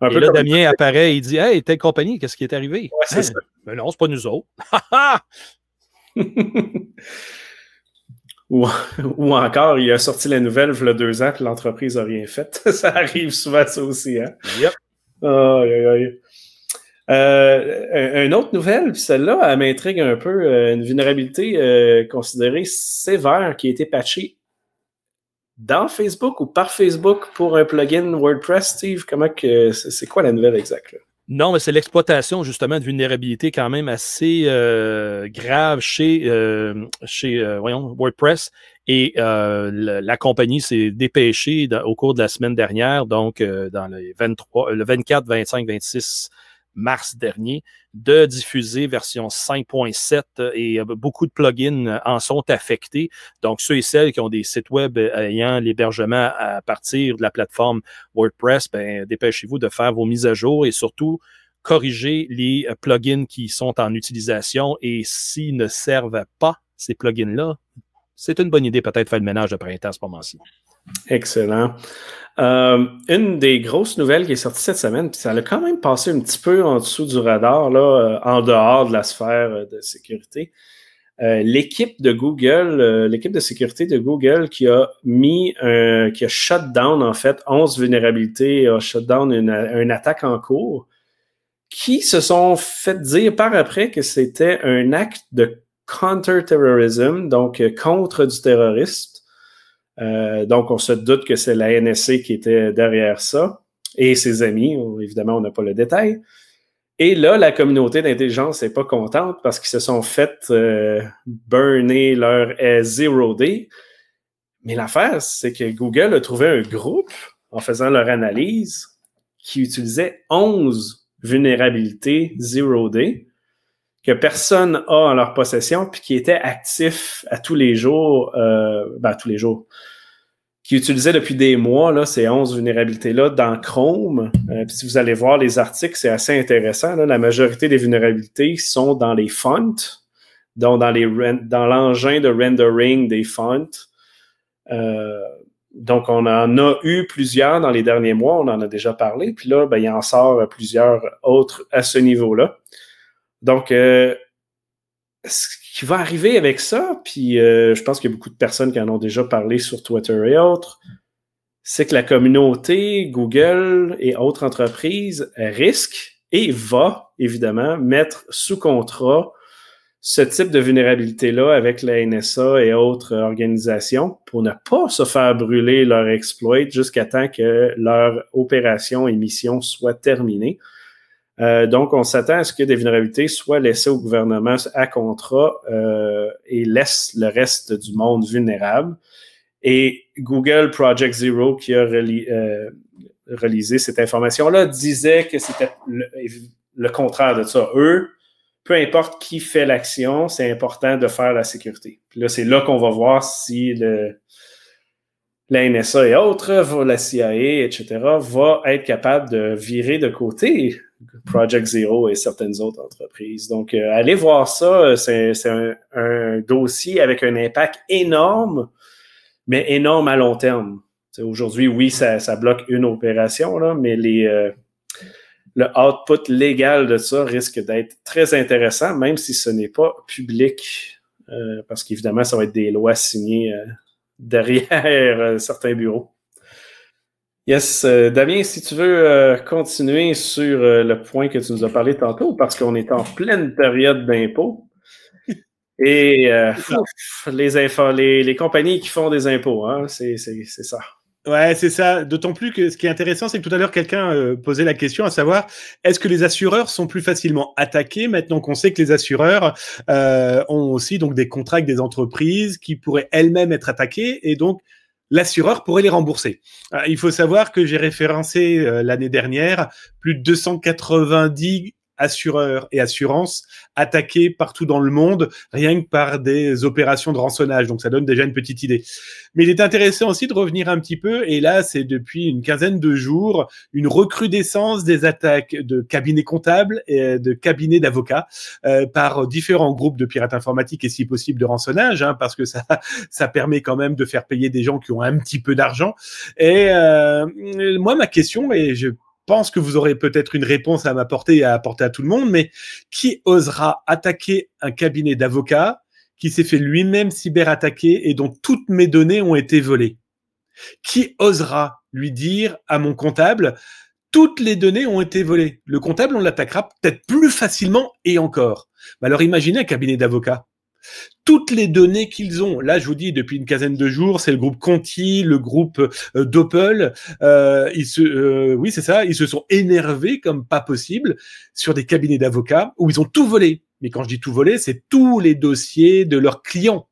Un et là, Damien apparaît, il dit Hey, telle compagnie, qu'est-ce qui est arrivé? Ouais, c'est ça. Mais non, c'est pas nous autres. ou, ou, encore, il a sorti la nouvelle il y a deux ans que l'entreprise n'a rien fait. ça arrive souvent, ça aussi. Hein? Yep. Euh, une autre nouvelle, celle-là, elle m'intrigue un peu. Euh, une vulnérabilité euh, considérée sévère qui a été patchée dans Facebook ou par Facebook pour un plugin WordPress, Steve? Comment que c'est quoi la nouvelle exacte? Non, mais c'est l'exploitation justement de vulnérabilité quand même assez euh, grave chez, chez WordPress. Et la, compagnie s'est dépêchée au cours de la semaine dernière, donc dans les 23, le 24, 25, 26 mars dernier de diffuser version 5.7 et euh, beaucoup de plugins en sont affectés. Donc, ceux et celles qui ont des sites web ayant l'hébergement à partir de la plateforme WordPress, ben, dépêchez-vous de faire vos mises à jour et surtout corriger les euh, plugins qui sont en utilisation et s'ils ne servent pas, ces plugins-là, c'est une bonne idée peut-être faire le ménage de printemps à ce moment-ci. Excellent. Euh, une des grosses nouvelles qui est sortie cette semaine, puis ça a quand même passé un petit peu en dessous du radar, là, euh, en dehors de la sphère euh, de sécurité. l'équipe de Google, l'équipe de sécurité de Google qui a mis, qui a shut down en fait 11 vulnérabilités, a shut down une, attaque en cours, qui se sont fait dire par après que c'était un acte de counter-terrorism, donc contre du terrorisme euh, donc, on se doute que c'est la NSC qui était derrière ça et ses amis. Évidemment, on n'a pas le détail. Et là, la communauté d'intelligence n'est pas contente parce qu'ils se sont fait euh, burner leur zero day. Mais l'affaire, c'est que Google a trouvé un groupe en faisant leur analyse qui utilisait 11 vulnérabilités zero day que personne a en leur possession, puis qui était actif à tous les jours, euh, ben, tous les jours, qui utilisait depuis des mois là, ces 11 vulnérabilités-là dans Chrome. Euh, puis si vous allez voir les articles, c'est assez intéressant. Là. La majorité des vulnérabilités sont dans les fonts, donc dans, les dans l'engin de rendering des fonts. Euh, donc, on en a eu plusieurs dans les derniers mois, on en a déjà parlé. Puis là, ben, il en sort plusieurs autres à ce niveau-là. Donc, euh, ce qui va arriver avec ça, puis euh, je pense qu'il y a beaucoup de personnes qui en ont déjà parlé sur Twitter et autres, c'est que la communauté, Google et autres entreprises risquent et va évidemment mettre sous contrat ce type de vulnérabilité-là avec la NSA et autres organisations pour ne pas se faire brûler leur exploit jusqu'à temps que leur opération et mission soit terminée. Euh, donc, on s'attend à ce que des vulnérabilités soient laissées au gouvernement à contrat euh, et laissent le reste du monde vulnérable. Et Google Project Zero, qui a euh, réalisé cette information-là, disait que c'était le, contraire de ça. Eux, peu importe qui fait l'action, c'est important de faire la sécurité. Puis là, c'est là qu'on va voir si le, la NSA et autres, la CIA, etc., va être capable de virer de côté Project Zero et certaines autres entreprises. Donc, euh, allez voir ça. C'est un, dossier avec un impact énorme, mais énorme à long terme. Aujourd'hui, oui, ça, bloque une opération, là, mais euh, le output légal de ça risque d'être très intéressant, même si ce n'est pas public, euh, parce qu'évidemment, ça va être des lois signées derrière certains bureaux. Yes, euh, Damien, si tu veux euh, continuer sur euh, le point que tu nous as parlé tantôt, parce qu'on est en pleine période d'impôts. Et les, les, les, compagnies qui font des impôts, hein, c'est ça. Ouais, c'est ça. D'autant plus que ce qui est intéressant, c'est que tout à l'heure, quelqu'un posait la question à savoir est-ce que les assureurs sont plus facilement attaqués maintenant qu'on sait que les assureurs ont aussi donc des contrats avec des entreprises qui pourraient elles-mêmes être attaquées et donc l'assureur pourrait les rembourser. Euh, il faut savoir que j'ai référencé euh, l'année dernière plus de 290 assureurs et assurances attaqués partout dans le monde, rien que par des opérations de rançonnage. Donc ça donne déjà une petite idée. Mais il est intéressant aussi de revenir un petit peu, et là c'est depuis une quinzaine de jours, une recrudescence des attaques de cabinets comptables et de cabinets d'avocats euh, par différents groupes de pirates informatiques et si possible de rançonnage, hein, parce que ça, ça permet quand même de faire payer des gens qui ont un petit peu d'argent. Et euh, moi ma question, et je pense que vous aurez peut-être une réponse à m'apporter et à apporter à tout le monde, mais qui osera attaquer un cabinet d'avocats qui s'est fait lui-même cyberattaquer et dont toutes mes données ont été volées? Qui osera lui dire à mon comptable toutes les données ont été volées? Le comptable, on l'attaquera peut-être plus facilement et encore. Alors imaginez un cabinet d'avocats toutes les données qu'ils ont. Là, je vous dis, depuis une quinzaine de jours, c'est le groupe Conti, le groupe euh, Doppel. Euh, ils se, euh, oui, c'est ça. Ils se sont énervés comme pas possible sur des cabinets d'avocats où ils ont tout volé. Mais quand je dis tout volé, c'est tous les dossiers de leurs clients.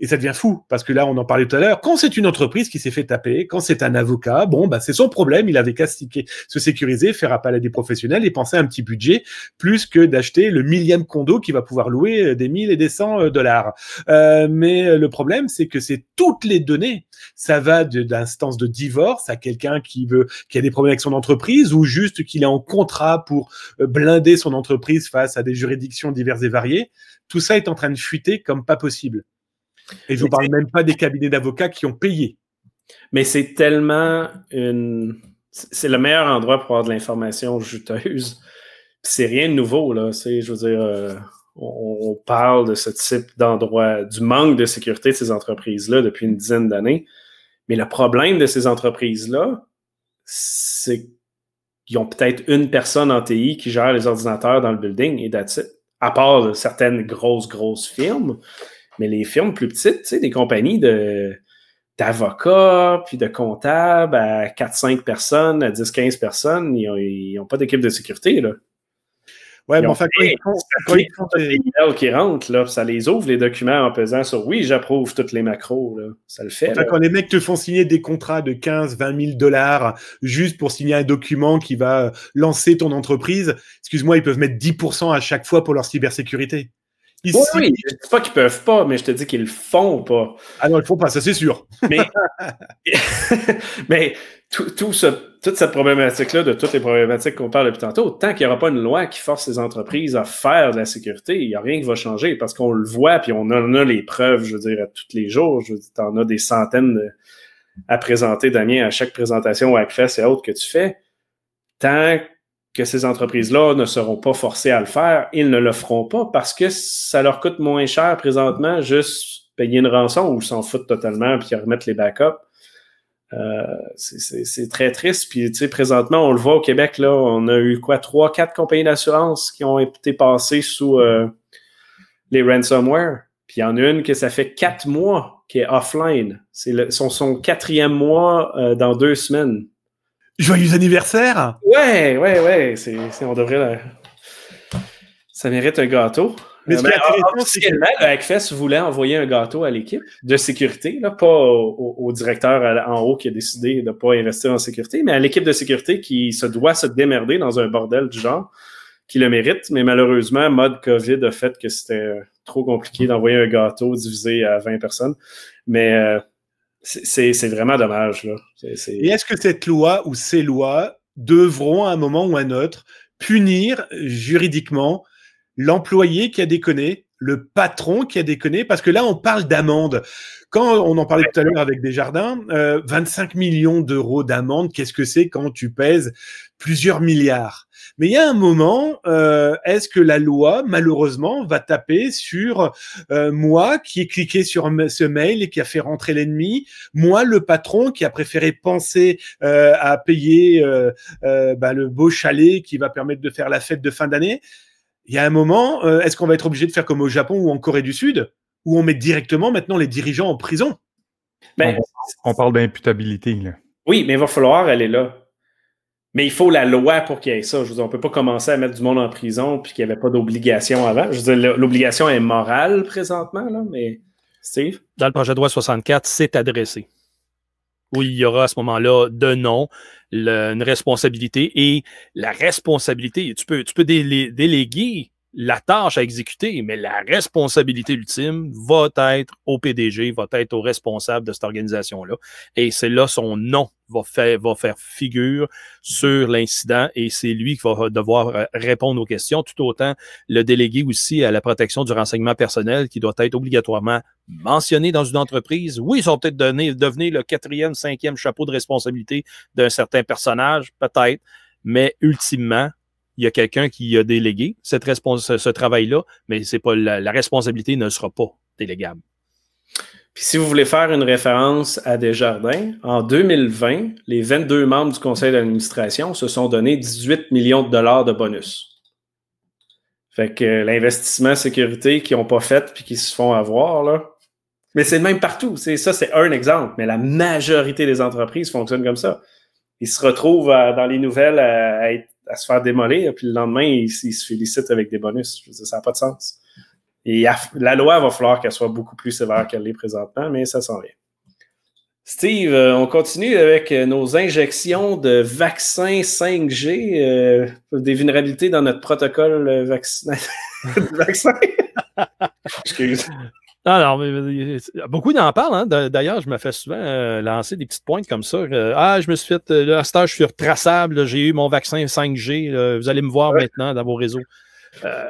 Et ça devient fou, parce que là, on en parlait tout à l'heure, quand c'est une entreprise qui s'est fait taper, quand c'est un avocat, bon, bah, c'est son problème, il avait qu'à se sécuriser, faire appel à des professionnels et penser à un petit budget, plus que d'acheter le millième condo qui va pouvoir louer euh, des mille et des cents euh, dollars. Euh, mais le problème, c'est que c'est toutes les données. Ça va d'instance de, de divorce à quelqu'un qui veut, qui a des problèmes avec son entreprise, ou juste qu'il est en contrat pour blinder son entreprise face à des juridictions diverses et variées. Tout ça est en train de fuiter comme pas possible. Et je ne parle même pas des cabinets d'avocats qui ont payé. Mais c'est tellement une. C'est le meilleur endroit pour avoir de l'information juteuse. C'est rien de nouveau, là. Je veux dire, euh, on, parle de ce type d'endroit, du manque de sécurité de ces entreprises-là depuis une dizaine d'années. Mais le problème de ces entreprises-là, c'est qu'ils ont peut-être une personne en TI qui gère les ordinateurs dans le building et that's À part certaines grosses, grosses firmes, mais les firmes plus petites, tu sais, des compagnies de d'avocats, puis de comptables à 4-5 personnes, à 10-15 personnes, ils n'ont pas d'équipe de sécurité, là. Ouais, mais enfin, quand ils font, des... qui rentrent, là, ça les ouvre les documents en pesant sur oui, j'approuve toutes les macros, là. Ça le fait. Enfin, quand les mecs te font signer des contrats de 15, 20 000 dollars juste pour signer un document qui va lancer ton entreprise, excuse-moi, ils peuvent mettre 10% à chaque fois pour leur cybersécurité. Oui, oui, je dis pas qu'ils peuvent pas, mais je te dis qu'ils le font pas. Ah non, ils le font pas, ça c'est sûr. Mais, mais tout, tout ce, toute cette problématique-là, de toutes les problématiques qu'on parle depuis tantôt, tant qu'il n'y aura pas une loi qui force les entreprises à faire de la sécurité, il n'y a rien qui va changer parce qu'on le voit, puis on en a les preuves, je veux dire, à tous les jours. Je veux dire, en as des centaines à présenter, Damien, à chaque présentation au Hackfest et autres que tu fais. Tant que ces entreprises-là ne seront pas forcées à le faire, ils ne le feront pas parce que ça leur coûte moins cher présentement juste payer une rançon ou s'en foutent totalement puis remettre les backups. Euh, c'est très triste. Puis, tu sais, présentement, on le voit au Québec, là, on a eu quoi, trois, quatre compagnies d'assurance qui ont été passées sous euh, les ransomware. Puis, il y en a une que ça fait quatre mois qui est offline. C'est son, son quatrième mois euh, dans deux semaines. Joyeux anniversaire! Ouais, ouais, ouais. C'est, on devrait. Ça mérite un gâteau. Mais qui est officiellement, le Hackfest voulait envoyer un gâteau à l'équipe de sécurité, là, pas au, directeur en haut qui a décidé de ne pas investir en sécurité, mais à l'équipe de sécurité qui se doit se démerder dans un bordel du genre, qui le mérite. Mais malheureusement, mode COVID a fait que c'était trop compliqué d'envoyer un gâteau divisé à 20 personnes. Mais euh, C'est vraiment dommage. Et est-ce que cette loi ou ces lois devront à un moment ou à un autre punir juridiquement l'employé qui a déconné, le patron qui a déconné, parce que là, on parle d'amende. Quand on en parlait tout à l'heure avec Desjardins, euh, 25 millions d'euros d'amende, qu'est-ce que c'est quand tu pèses plusieurs milliards? Mais il y a un moment, euh, est-ce que la loi, malheureusement, va taper sur euh, moi qui ai cliqué sur ce mail et qui a fait rentrer l'ennemi, moi, le patron qui a préféré penser euh, à payer bah, le beau chalet qui va permettre de faire la fête de fin d'année? Il y a un moment, est-ce qu'on va être obligé de faire comme au Japon ou en Corée du Sud, où on met directement maintenant les dirigeants en prison Ben, On, on parle d'imputabilité. là. oui, mais il va falloir aller là. Mais il faut la loi pour qu'il y ait ça. Je veux dire, on ne peut pas commencer à mettre du monde en prison puis qu'il n'y avait pas d'obligation avant. Je veux dire, l'obligation est morale présentement, là, mais Steve? Dans le projet de loi 64, c'est adressé. Oui, il y aura à ce moment-là de nom, le- une responsabilité et la responsabilité, tu peux, tu peux délé- déléguer la tâche à exécuter, mais la responsabilité ultime va être au PDG, va être au responsable de cette organisation-là. Et c'est là son nom va faire, figure sur l'incident et c'est lui qui va devoir euh, répondre aux questions, tout autant le délégué aussi à la protection du renseignement personnel qui doit être obligatoirement mentionné dans une entreprise. Oui, ils sont peut-être devenir le quatrième, cinquième chapeau de responsabilité d'un certain personnage, peut-être, mais ultimement, il y a quelqu'un qui a délégué cette ce, ce travail-là, mais c'est pas la, responsabilité ne sera pas délégable. Puis si vous voulez faire une référence à Desjardins, en 2020, les 22 membres du conseil d'administration se sont donné 18 millions de dollars de bonus. Fait que euh, l'investissement sécurité qu'ils n'ont pas fait puis qui se font avoir, là. Mais c'est le même partout. C'est ça, c'est un exemple. Mais la majorité des entreprises fonctionnent comme ça. Ils se retrouvent à- dans les nouvelles à, à être- à se faire démolir, puis le lendemain, ils, se félicitent avec des bonus. Je veux dire, ça n'a pas de sens. Et la loi va falloir qu'elle soit beaucoup plus sévère qu'elle l'est présentement, mais ça s'en vient. Steve, euh, on continue avec euh, nos injections de vaccins 5G, euh, des vulnérabilités dans notre protocole vaccin. vaccin. Excuse. Ah, non, mais, mais, beaucoup d'en parlent. Hein. D'a- D'ailleurs, je me fais souvent euh, lancer des petites pointes comme ça. euh, ah, je me suis fait, euh, là, à heure, je suis retraçable, j'ai eu mon vaccin 5G. là, vous allez me voir maintenant dans vos réseaux. Euh,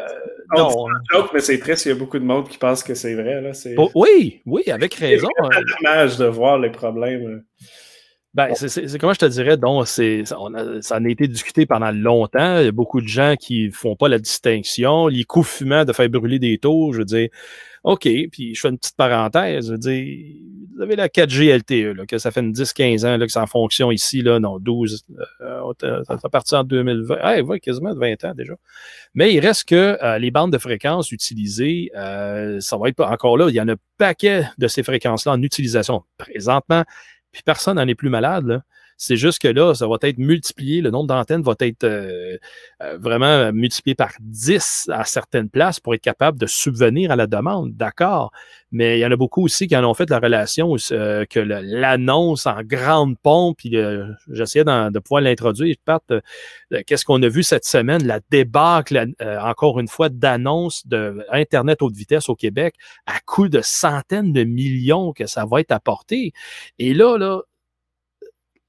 non. Joke, mais c'est triste, il y a beaucoup de monde qui pense que c'est vrai. Là. C'est Oh, oui, oui, avec raison. hein. dommage de voir les problèmes. Ben, c'est- c'est c'est- comment je te dirais, donc, c'est, ça, on a- ça en a été discuté pendant longtemps. Il y a beaucoup de gens qui font pas la distinction. Les coups fumants de faire brûler des taux, je veux dire, OK, puis je fais une petite parenthèse, je veux dire, vous avez la 4G LTE, là, que ça fait une 10-15 ans là, que c'est en fonction ici, là, non, 12, euh, ça ça parti en 2020, ah, ouais, quasiment de 20 ans déjà. Mais il reste que euh, les bandes de fréquences utilisées, euh, ça va être encore là, il y en a un paquet de ces fréquences-là en utilisation présentement puis personne n'en est plus malade. là. C'est juste que là, ça va être multiplié, le nombre d'antennes va être euh, euh, vraiment multiplié par 10 à certaines places pour être capable de subvenir à la demande, d'accord. Mais il y en a beaucoup aussi qui en ont fait la relation euh, que l'annonce en grande pompe, puis euh, j'essayais de pouvoir l'introduire, Pat, euh, qu'est-ce qu'on a vu cette semaine, la débâcle, euh, encore une fois, d'annonces de Internet haute vitesse au Québec à coût de centaines de millions que ça va être apporté. Et là, là,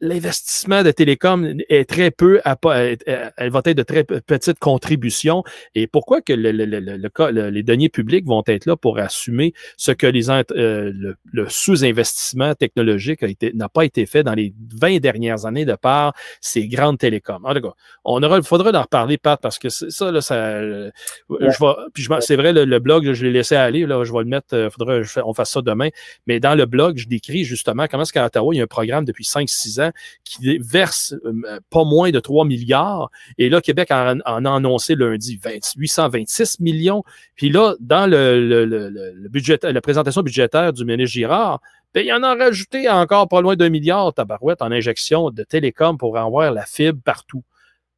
l'investissement de télécom est très peu, à, elle va être de très petites contributions. Et pourquoi que le, le, le, le, les deniers publics vont être là pour assumer ce que les euh, le, le sous-investissement technologique n'a pas été fait dans les 20 dernières années de par ces grandes télécoms? En tout cas, on aura, il faudra en reparler, Pat, parce que ça, là, ça, ouais. je vais, puis je, c'est vrai, le, blog, je l'ai laissé aller, là, je vais le mettre, faudra qu'on fasse ça demain. Mais dans le blog, je décris justement comment est-ce qu'à Ottawa, il y a un programme depuis 5-6 ans qui verse euh, pas moins de 3 milliards. Et là, Québec en, a annoncé lundi 20, 826 millions. Puis là, dans le, budget, la présentation budgétaire du ministre Girard, ben, il en a rajouté encore pas loin d'un milliard, tabarouette, en injection de télécom pour avoir la fibre partout.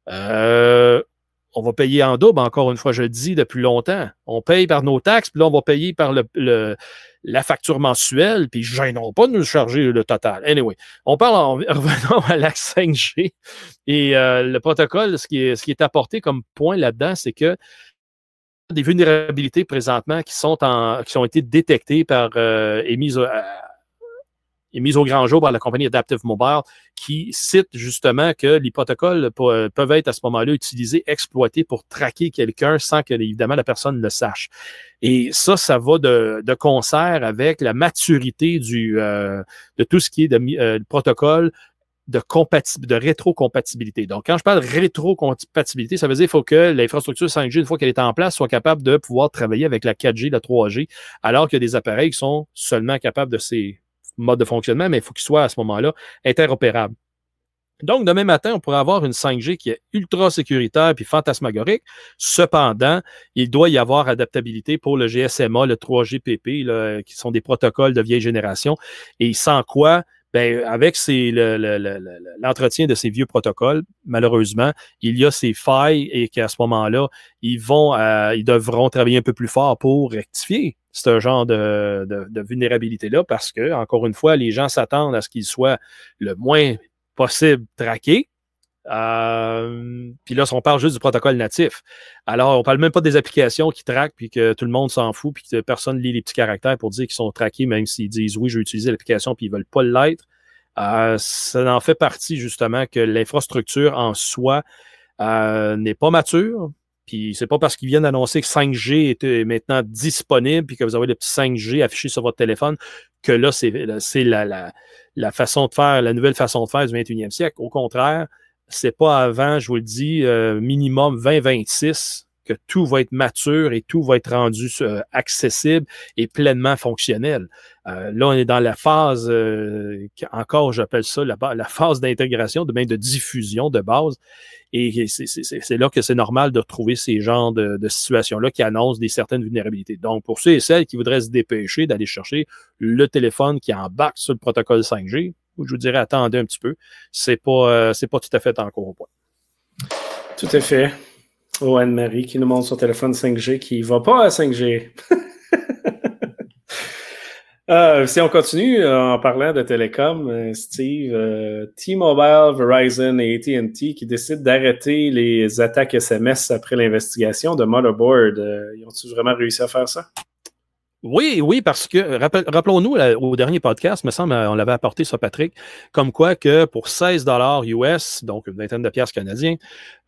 Euh, on va payer en double, encore une fois, je le dis depuis longtemps. On paye par nos taxes, puis là, on va payer par le, le la facture mensuelle, puis ils gêneront pas de nous charger le total. Anyway, on parle en revenant à l'axe 5G. Et euh, le protocole, ce qui, est, ce qui est apporté comme point là-dedans, c'est que des vulnérabilités présentement qui sont en, qui ont été détectées par euh, et mises à, est mise au grand jour par la compagnie Adaptive Mobile qui cite justement que les protocoles peuvent être à ce moment-là utilisés, exploités pour traquer quelqu'un sans que, évidemment, la personne le sache. Et ça, ça va de, concert avec la maturité euh, de tout ce qui est de, euh, protocole de, de rétrocompatibilité. Donc, quand je parle de rétrocompatibilité, ça veut dire qu'il faut que l'infrastructure 5G, une fois qu'elle est en place, soit capable de pouvoir travailler avec la 4G, la 3G, alors qu'il y a des appareils qui sont seulement capables de ces modes de fonctionnement, mais il faut qu'ils soient à ce moment-là interopérables. Donc, demain matin, on pourrait avoir une 5G qui est ultra sécuritaire puis fantasmagorique. Cependant, il doit y avoir adaptabilité pour le GSMA, le 3GPP, qui sont des protocoles de vieille génération. Et sans quoi, ben, avec l'entretien de ces vieux protocoles, malheureusement, il y a ces failles et qu'à ce moment-là, ils vont, euh, ils devront travailler un peu plus fort pour rectifier ce genre de, de vulnérabilité-là parce que, encore une fois, les gens s'attendent à ce qu'ils soient le moins possible traqués. Euh, puis là, on parle juste du protocole natif. Alors, on parle même pas des applications qui traquent, puis que tout le monde s'en fout, puis que personne lit les petits caractères pour dire qu'ils sont traqués, même s'ils disent oui, je vais utiliser l'application, puis ils veulent pas l'être. Euh, ça en fait partie, justement, que l'infrastructure en soi euh, n'est pas mature. Puis c'est pas parce qu'ils viennent d'annoncer que 5G est maintenant disponible, puis que vous avez le petit 5G affiché sur votre téléphone, que là, c'est la, la façon de faire, la nouvelle façon de faire du 21e siècle. Au contraire, c'est pas avant, je vous le dis, euh, minimum 2026 que tout va être mature et tout va être rendu euh, accessible et pleinement fonctionnel. Euh, là, on est dans la phase, encore j'appelle ça la, la phase d'intégration, de même de diffusion de base. Et c'est là que c'est normal de retrouver ces genres de, de situations-là qui annoncent des certaines vulnérabilités. Donc, pour ceux et celles qui voudraient se dépêcher d'aller chercher le téléphone qui embarque sur le protocole 5G, je vous dirais attendez un petit peu. C'est pas, euh, c'est pas tout à fait encore au point. Tout à fait. Oh, Anne-Marie qui nous montre son téléphone 5G qui va pas à 5G. Euh, si on continue euh, en parlant de télécom, Steve, T-Mobile, Verizon et AT&T qui décident d'arrêter les attaques SMS après l'investigation de Motherboard, ils ont-ils vraiment réussi à faire ça? Oui, oui, parce que rappelons-nous au dernier podcast, me semble, on l'avait apporté sur Patrick, comme quoi que pour 16 dollars US, donc une vingtaine de piastres canadiens,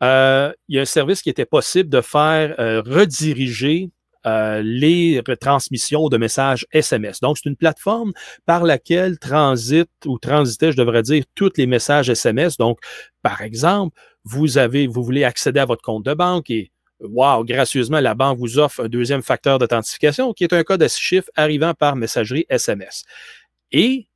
euh, il y a un service qui était possible de faire euh, rediriger euh, les transmissions de messages SMS. Donc, c'est une plateforme par laquelle transitent ou transitaient, je devrais dire, tous les messages SMS. Donc, par exemple, vous avez, vous voulez accéder à votre compte de banque et wow, gracieusement, la banque vous offre un deuxième facteur d'authentification qui est un code à six chiffres arrivant par messagerie SMS. Et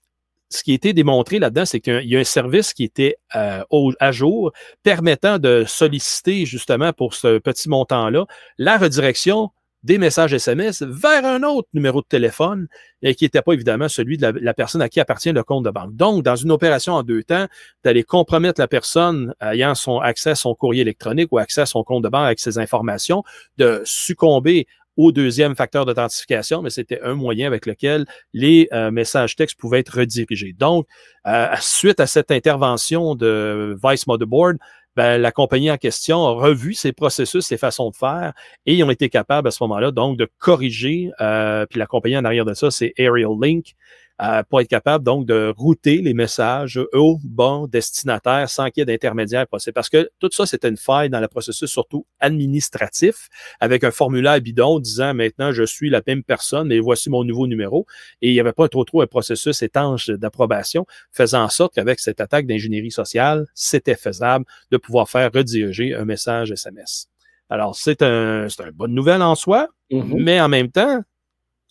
ce qui a été démontré là-dedans, c'est qu'il y a un service qui était euh, à jour permettant de solliciter justement pour ce petit montant-là la redirection des messages SMS vers un autre numéro de téléphone et qui n'était pas évidemment celui de la, personne à qui appartient le compte de banque. Donc, dans une opération en deux temps, d'aller compromettre la personne ayant son accès à son courrier électronique ou accès à son compte de banque avec ses informations, de succomber au deuxième facteur d'authentification, mais c'était un moyen avec lequel les euh, messages textes pouvaient être redirigés. Donc, euh, suite à cette intervention de Vice Motherboard, ben, la compagnie en question a revu ses processus, ses façons de faire, et ils ont été capables à ce moment-là donc de corriger. Euh, puis la compagnie en arrière de ça, c'est Aerial Link, euh, pour être capable donc de router les messages au bon destinataire sans qu'il y ait d'intermédiaire possible. Parce que tout ça, c'était une faille dans le processus surtout administratif, avec un formulaire bidon disant maintenant je suis la même personne et voici mon nouveau numéro. Et il n'y avait pas trop trop un processus étanche d'approbation, faisant en sorte qu'avec cette attaque d'ingénierie sociale, c'était faisable de pouvoir faire rediriger un message SMS. Alors, c'est un, une bonne nouvelle en soi, mm-hmm. mais en même temps,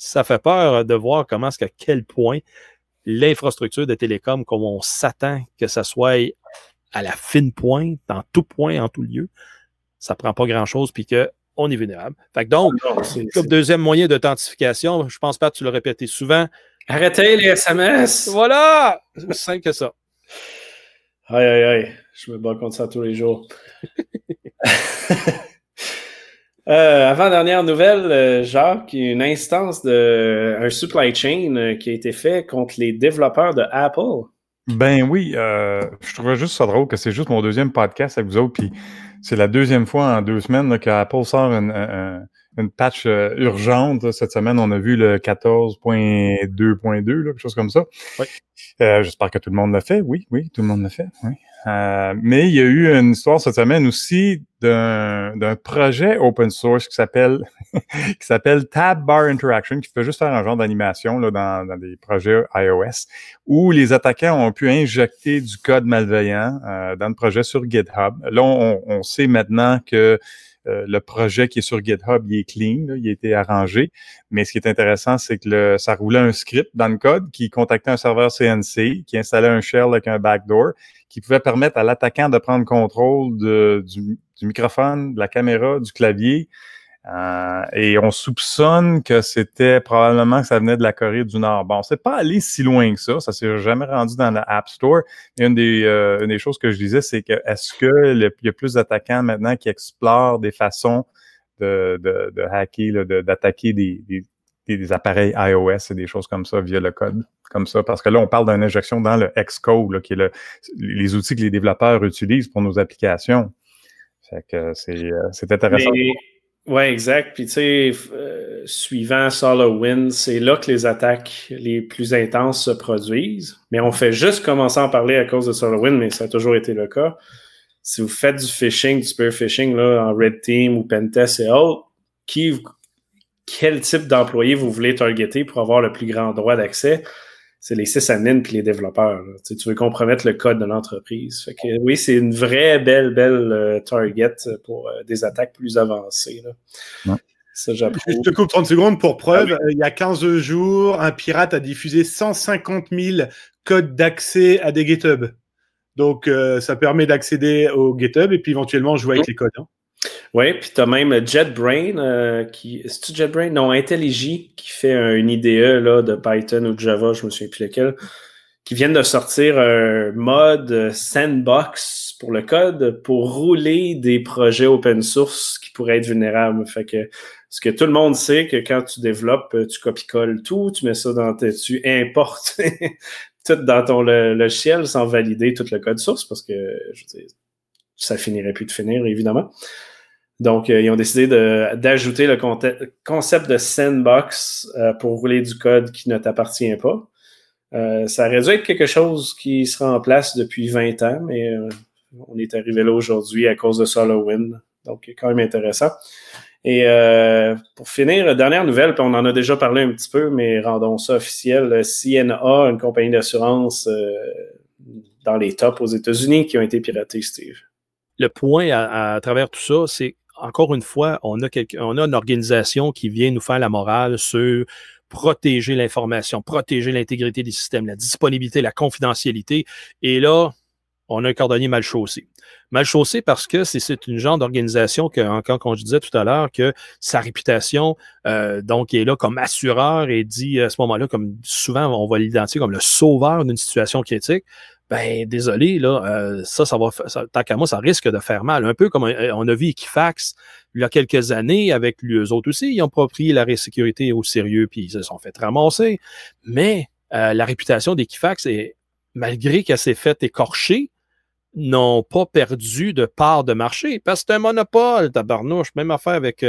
ça fait peur de voir comment qu'à quel point l'infrastructure de télécom, comme on s'attend que ça soit à la fine pointe, dans tout point, en tout lieu, ça prend pas grand-chose, puis qu'on est vulnérable. Fait que donc, comme deuxième moyen d'authentification, je pense pas que tu l'as répété souvent. Arrêtez les SMS! Voilà! C'est aussi simple que ça. Aïe, aïe, aïe. Je me bats contre ça tous les jours. Euh, avant-dernière nouvelle, euh, Jacques, une instance de un supply chain euh, qui a été fait contre les développeurs de Apple. Ben oui, je trouvais juste ça drôle que c'est juste mon deuxième podcast avec vous autres, puis c'est la deuxième fois en deux semaines qu'Apple sort une, une patch euh, urgente. Cette semaine, on a vu le 14.2.2, quelque chose comme ça. Oui. Euh, J'espère que tout le monde l'a fait. Oui, oui, tout le monde l'a fait. Oui. Euh, mais il y a eu une histoire cette semaine aussi d'un projet open source qui s'appelle qui s'appelle Tab Bar Interaction, qui fait juste faire un genre d'animation dans, dans, des projets iOS, où les attaquants ont pu injecter du code malveillant euh, dans le projet sur GitHub. Là, on, on sait maintenant que euh, le projet qui est sur GitHub, il est clean, il a été arrangé. Mais ce qui est intéressant, c'est que ça roulait un script dans le code qui contactait un serveur CNC, qui installait un shell avec un backdoor, qui pouvait permettre à l'attaquant de prendre contrôle du, microphone, de la caméra, du clavier. Euh, et on soupçonne que c'était probablement que ça venait de la Corée du Nord. Bon, c'est pas allé si loin que ça, ça s'est jamais rendu dans l'App Store. Et une des, euh, une des choses que je disais, c'est que est-ce que il y a plus d'attaquants maintenant qui explorent des façons de, de, de hacker, d'attaquer des, des, des, appareils iOS et des choses comme ça via le code, comme ça, parce que là, on parle d'une injection dans le Xcode, qui est le, les outils que les développeurs utilisent pour nos applications. Fait que c'est, euh, intéressant. Oui, exact. Puis, tu sais, euh, suivant SolarWinds, c'est là que les attaques les plus intenses se produisent. Mais on fait juste commencer à en parler à cause de SolarWinds, mais ça a toujours été le cas. Si vous faites du phishing, du spear phishing, là, en Red Team ou Pentest et autres, qui, quel type d'employé vous voulez targeter pour avoir le plus grand droit d'accès? C'est les sysadmins puis les développeurs. Tu, veux compromettre le code de l'entreprise. Fait que oui, c'est une vraie belle, belle euh, target pour euh, des attaques plus avancées. Là. Ouais. Ça, Je te coupe 30 secondes pour preuve. Ah oui. Il y a 15 jours, un pirate a diffusé 150 000 codes d'accès à des GitHub. Donc, euh, ça permet d'accéder au GitHub et puis éventuellement jouer avec les codes. Hein. Oui, puis tu as même JetBrain, euh, qui. C'est-tu JetBrain? Non, IntelliJ, qui fait un, une IDE là, de Python ou de Java, je me souviens plus lequel, qui viennent de sortir un mode sandbox pour le code pour rouler des projets open source qui pourraient être vulnérables. Fait que ce que tout le monde sait que quand tu développes, tu copies-colles tout, tu mets ça dans tes, tu importes tout dans ton logiciel sans valider tout le code source parce que je veux dire, ça finirait plus de finir, évidemment. Donc, euh, ils ont décidé d'ajouter le concept de sandbox euh, pour rouler du code qui ne t'appartient pas. Euh, ça aurait dû être quelque chose qui sera en place depuis 20 ans, mais on est arrivé là aujourd'hui à cause de SolarWinds. Donc, quand même intéressant. Et pour finir, dernière nouvelle, puis on en a déjà parlé un petit peu, mais rendons ça officiel. CNA, une compagnie d'assurance dans les tops aux États-Unis qui ont été piratées, Steve. Le point à travers tout ça, c'est encore une fois, on a, une organisation qui vient nous faire la morale sur protéger l'information, protéger l'intégrité des systèmes, la disponibilité, la confidentialité. Et là, on a un cordonnier mal chaussé. Mal chaussé parce que c'est une genre d'organisation que, encore comme je disais tout à l'heure, que sa réputation, euh, donc, est là comme assureur et dit à ce moment-là, comme souvent, on va l'identifier comme le sauveur d'une situation critique ben désolé, là, euh, ça, ça va, ça, tant qu'à moi, ça risque de faire mal. Un peu comme euh, on a vu Equifax il y a quelques années avec eux autres aussi, ils ont pas pris la sécurité au sérieux, puis ils se sont fait ramasser. Mais euh, la réputation d'Equifax est, malgré qu'elle s'est faite écorcher, n'ont pas perdu de part de marché parce que c'est un monopole, tabarnouche, même affaire avec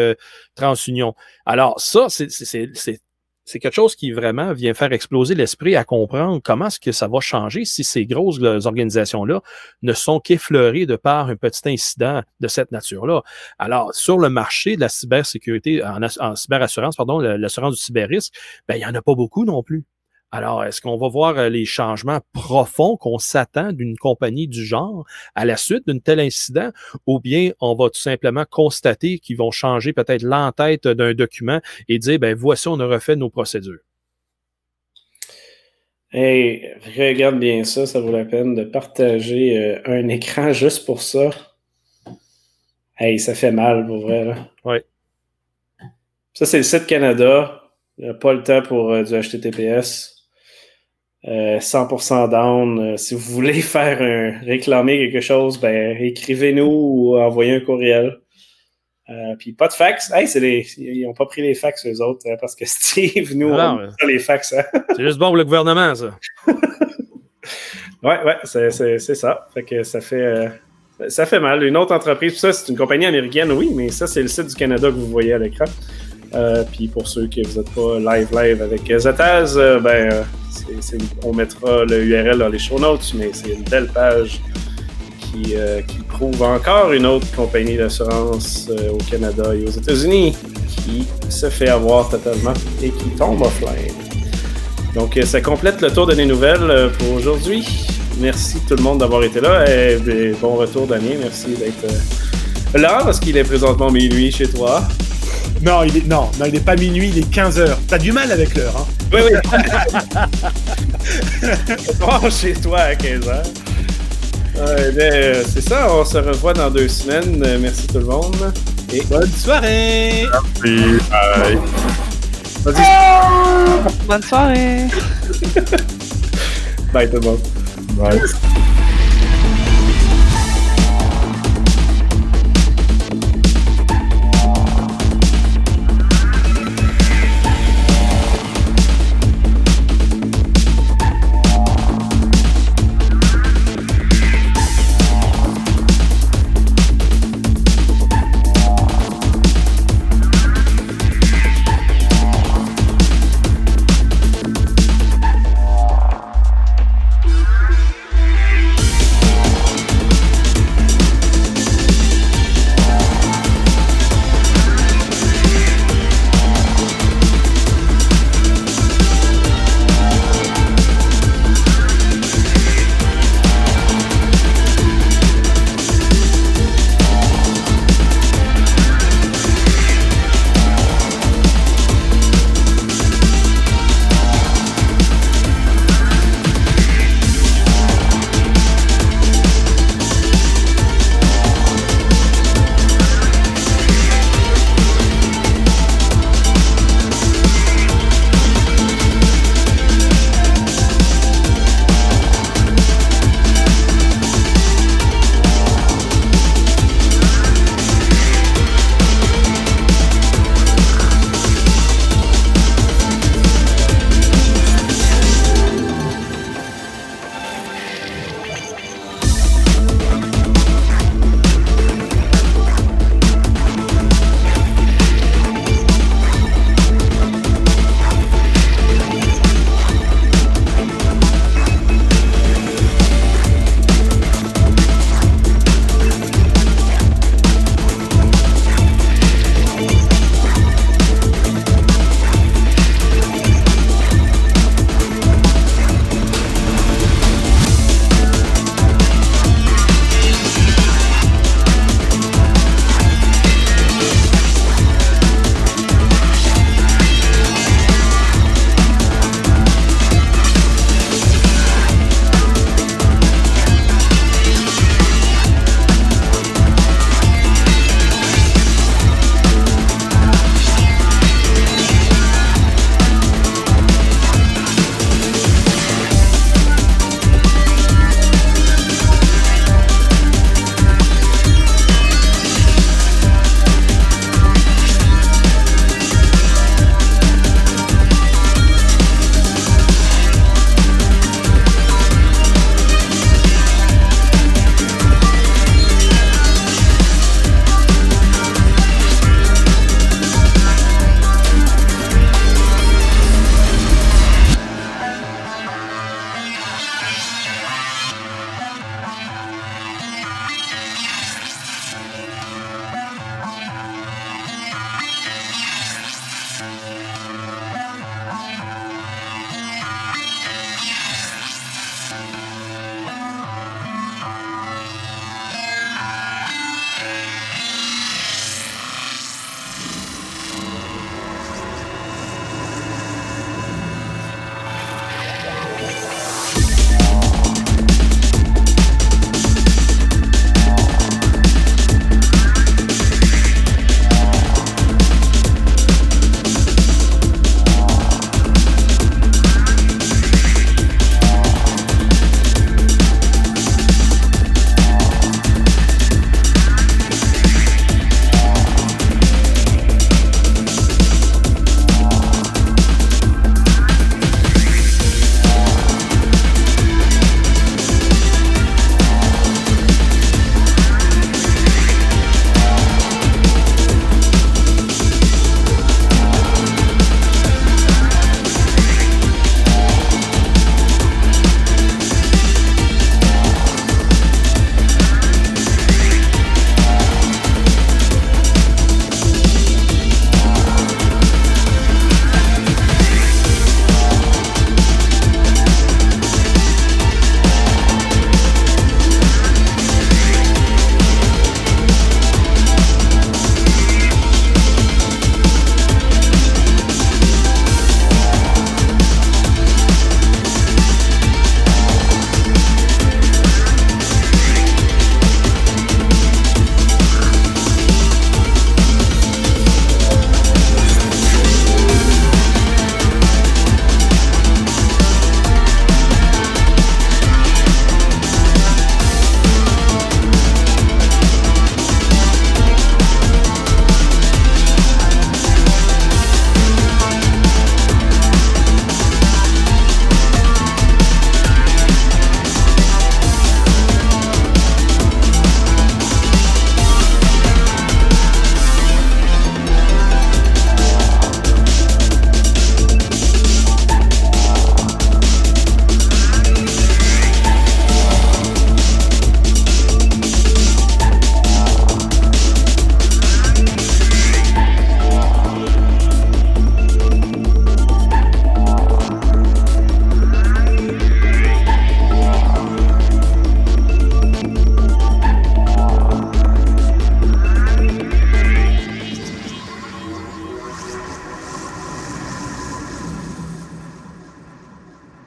TransUnion. Alors ça, c'est c'est quelque chose qui vraiment vient faire exploser l'esprit à comprendre comment est-ce que ça va changer si ces grosses organisations-là ne sont qu'effleurées de par un petit incident de cette nature-là. Alors, sur le marché de la cybersécurité, en, en cyberassurance, pardon, l'assurance du cyberrisque, ben, il n'y en a pas beaucoup non plus. Alors, est-ce qu'on va voir les changements profonds qu'on s'attend d'une compagnie du genre à la suite d'un tel incident ou bien on va tout simplement constater qu'ils vont changer peut-être l'entête d'un document et dire, ben voici, on a refait nos procédures? Hey, regarde bien ça, ça vaut la peine de partager euh, un écran juste pour ça. Hey, ça fait mal pour vrai. Là. Oui. Ça, c'est le site Canada. Il n'y a pas le temps pour euh, du HTTPS. Euh, 100% down. Euh, si vous voulez faire un, réclamer quelque chose, ben écrivez-nous ou envoyez un courriel. Euh, puis pas de fax. Hey, les, ils n'ont pas pris les fax, eux autres, hein, parce que Steve, nous, on pas les fax. Hein? C'est juste bon pour le gouvernement, ça. ouais, ouais, c'est, ça. Fait que ça fait, euh, Ça fait mal. Une autre entreprise, ça, c'est une compagnie américaine, oui, mais ça, c'est le site du Canada que vous voyez à l'écran. Euh, puis pour ceux qui vous n'êtes pas live live avec Zataz, euh, ben, euh, c'est- on mettra le URL dans les show notes, mais c'est une belle page qui, qui prouve encore une autre compagnie d'assurance au Canada et aux États-Unis qui se fait avoir totalement et qui tombe offline. Donc, ça complète le tour de les nouvelles pour aujourd'hui. Merci tout le monde d'avoir été là et, et bon retour, Damien. Merci d'être là parce qu'il est présentement minuit chez toi. Non, il est, non, non, il est pas minuit, il est 15h. T'as du mal avec l'heure, hein Oui, oui. bon, chez toi à 15h. Ouais, ben, euh, c'est ça, on se revoit dans deux semaines. Euh, Merci tout le monde. Et Bonne soirée Puis, bye. Bonne soirée! bye tout le monde. Bye.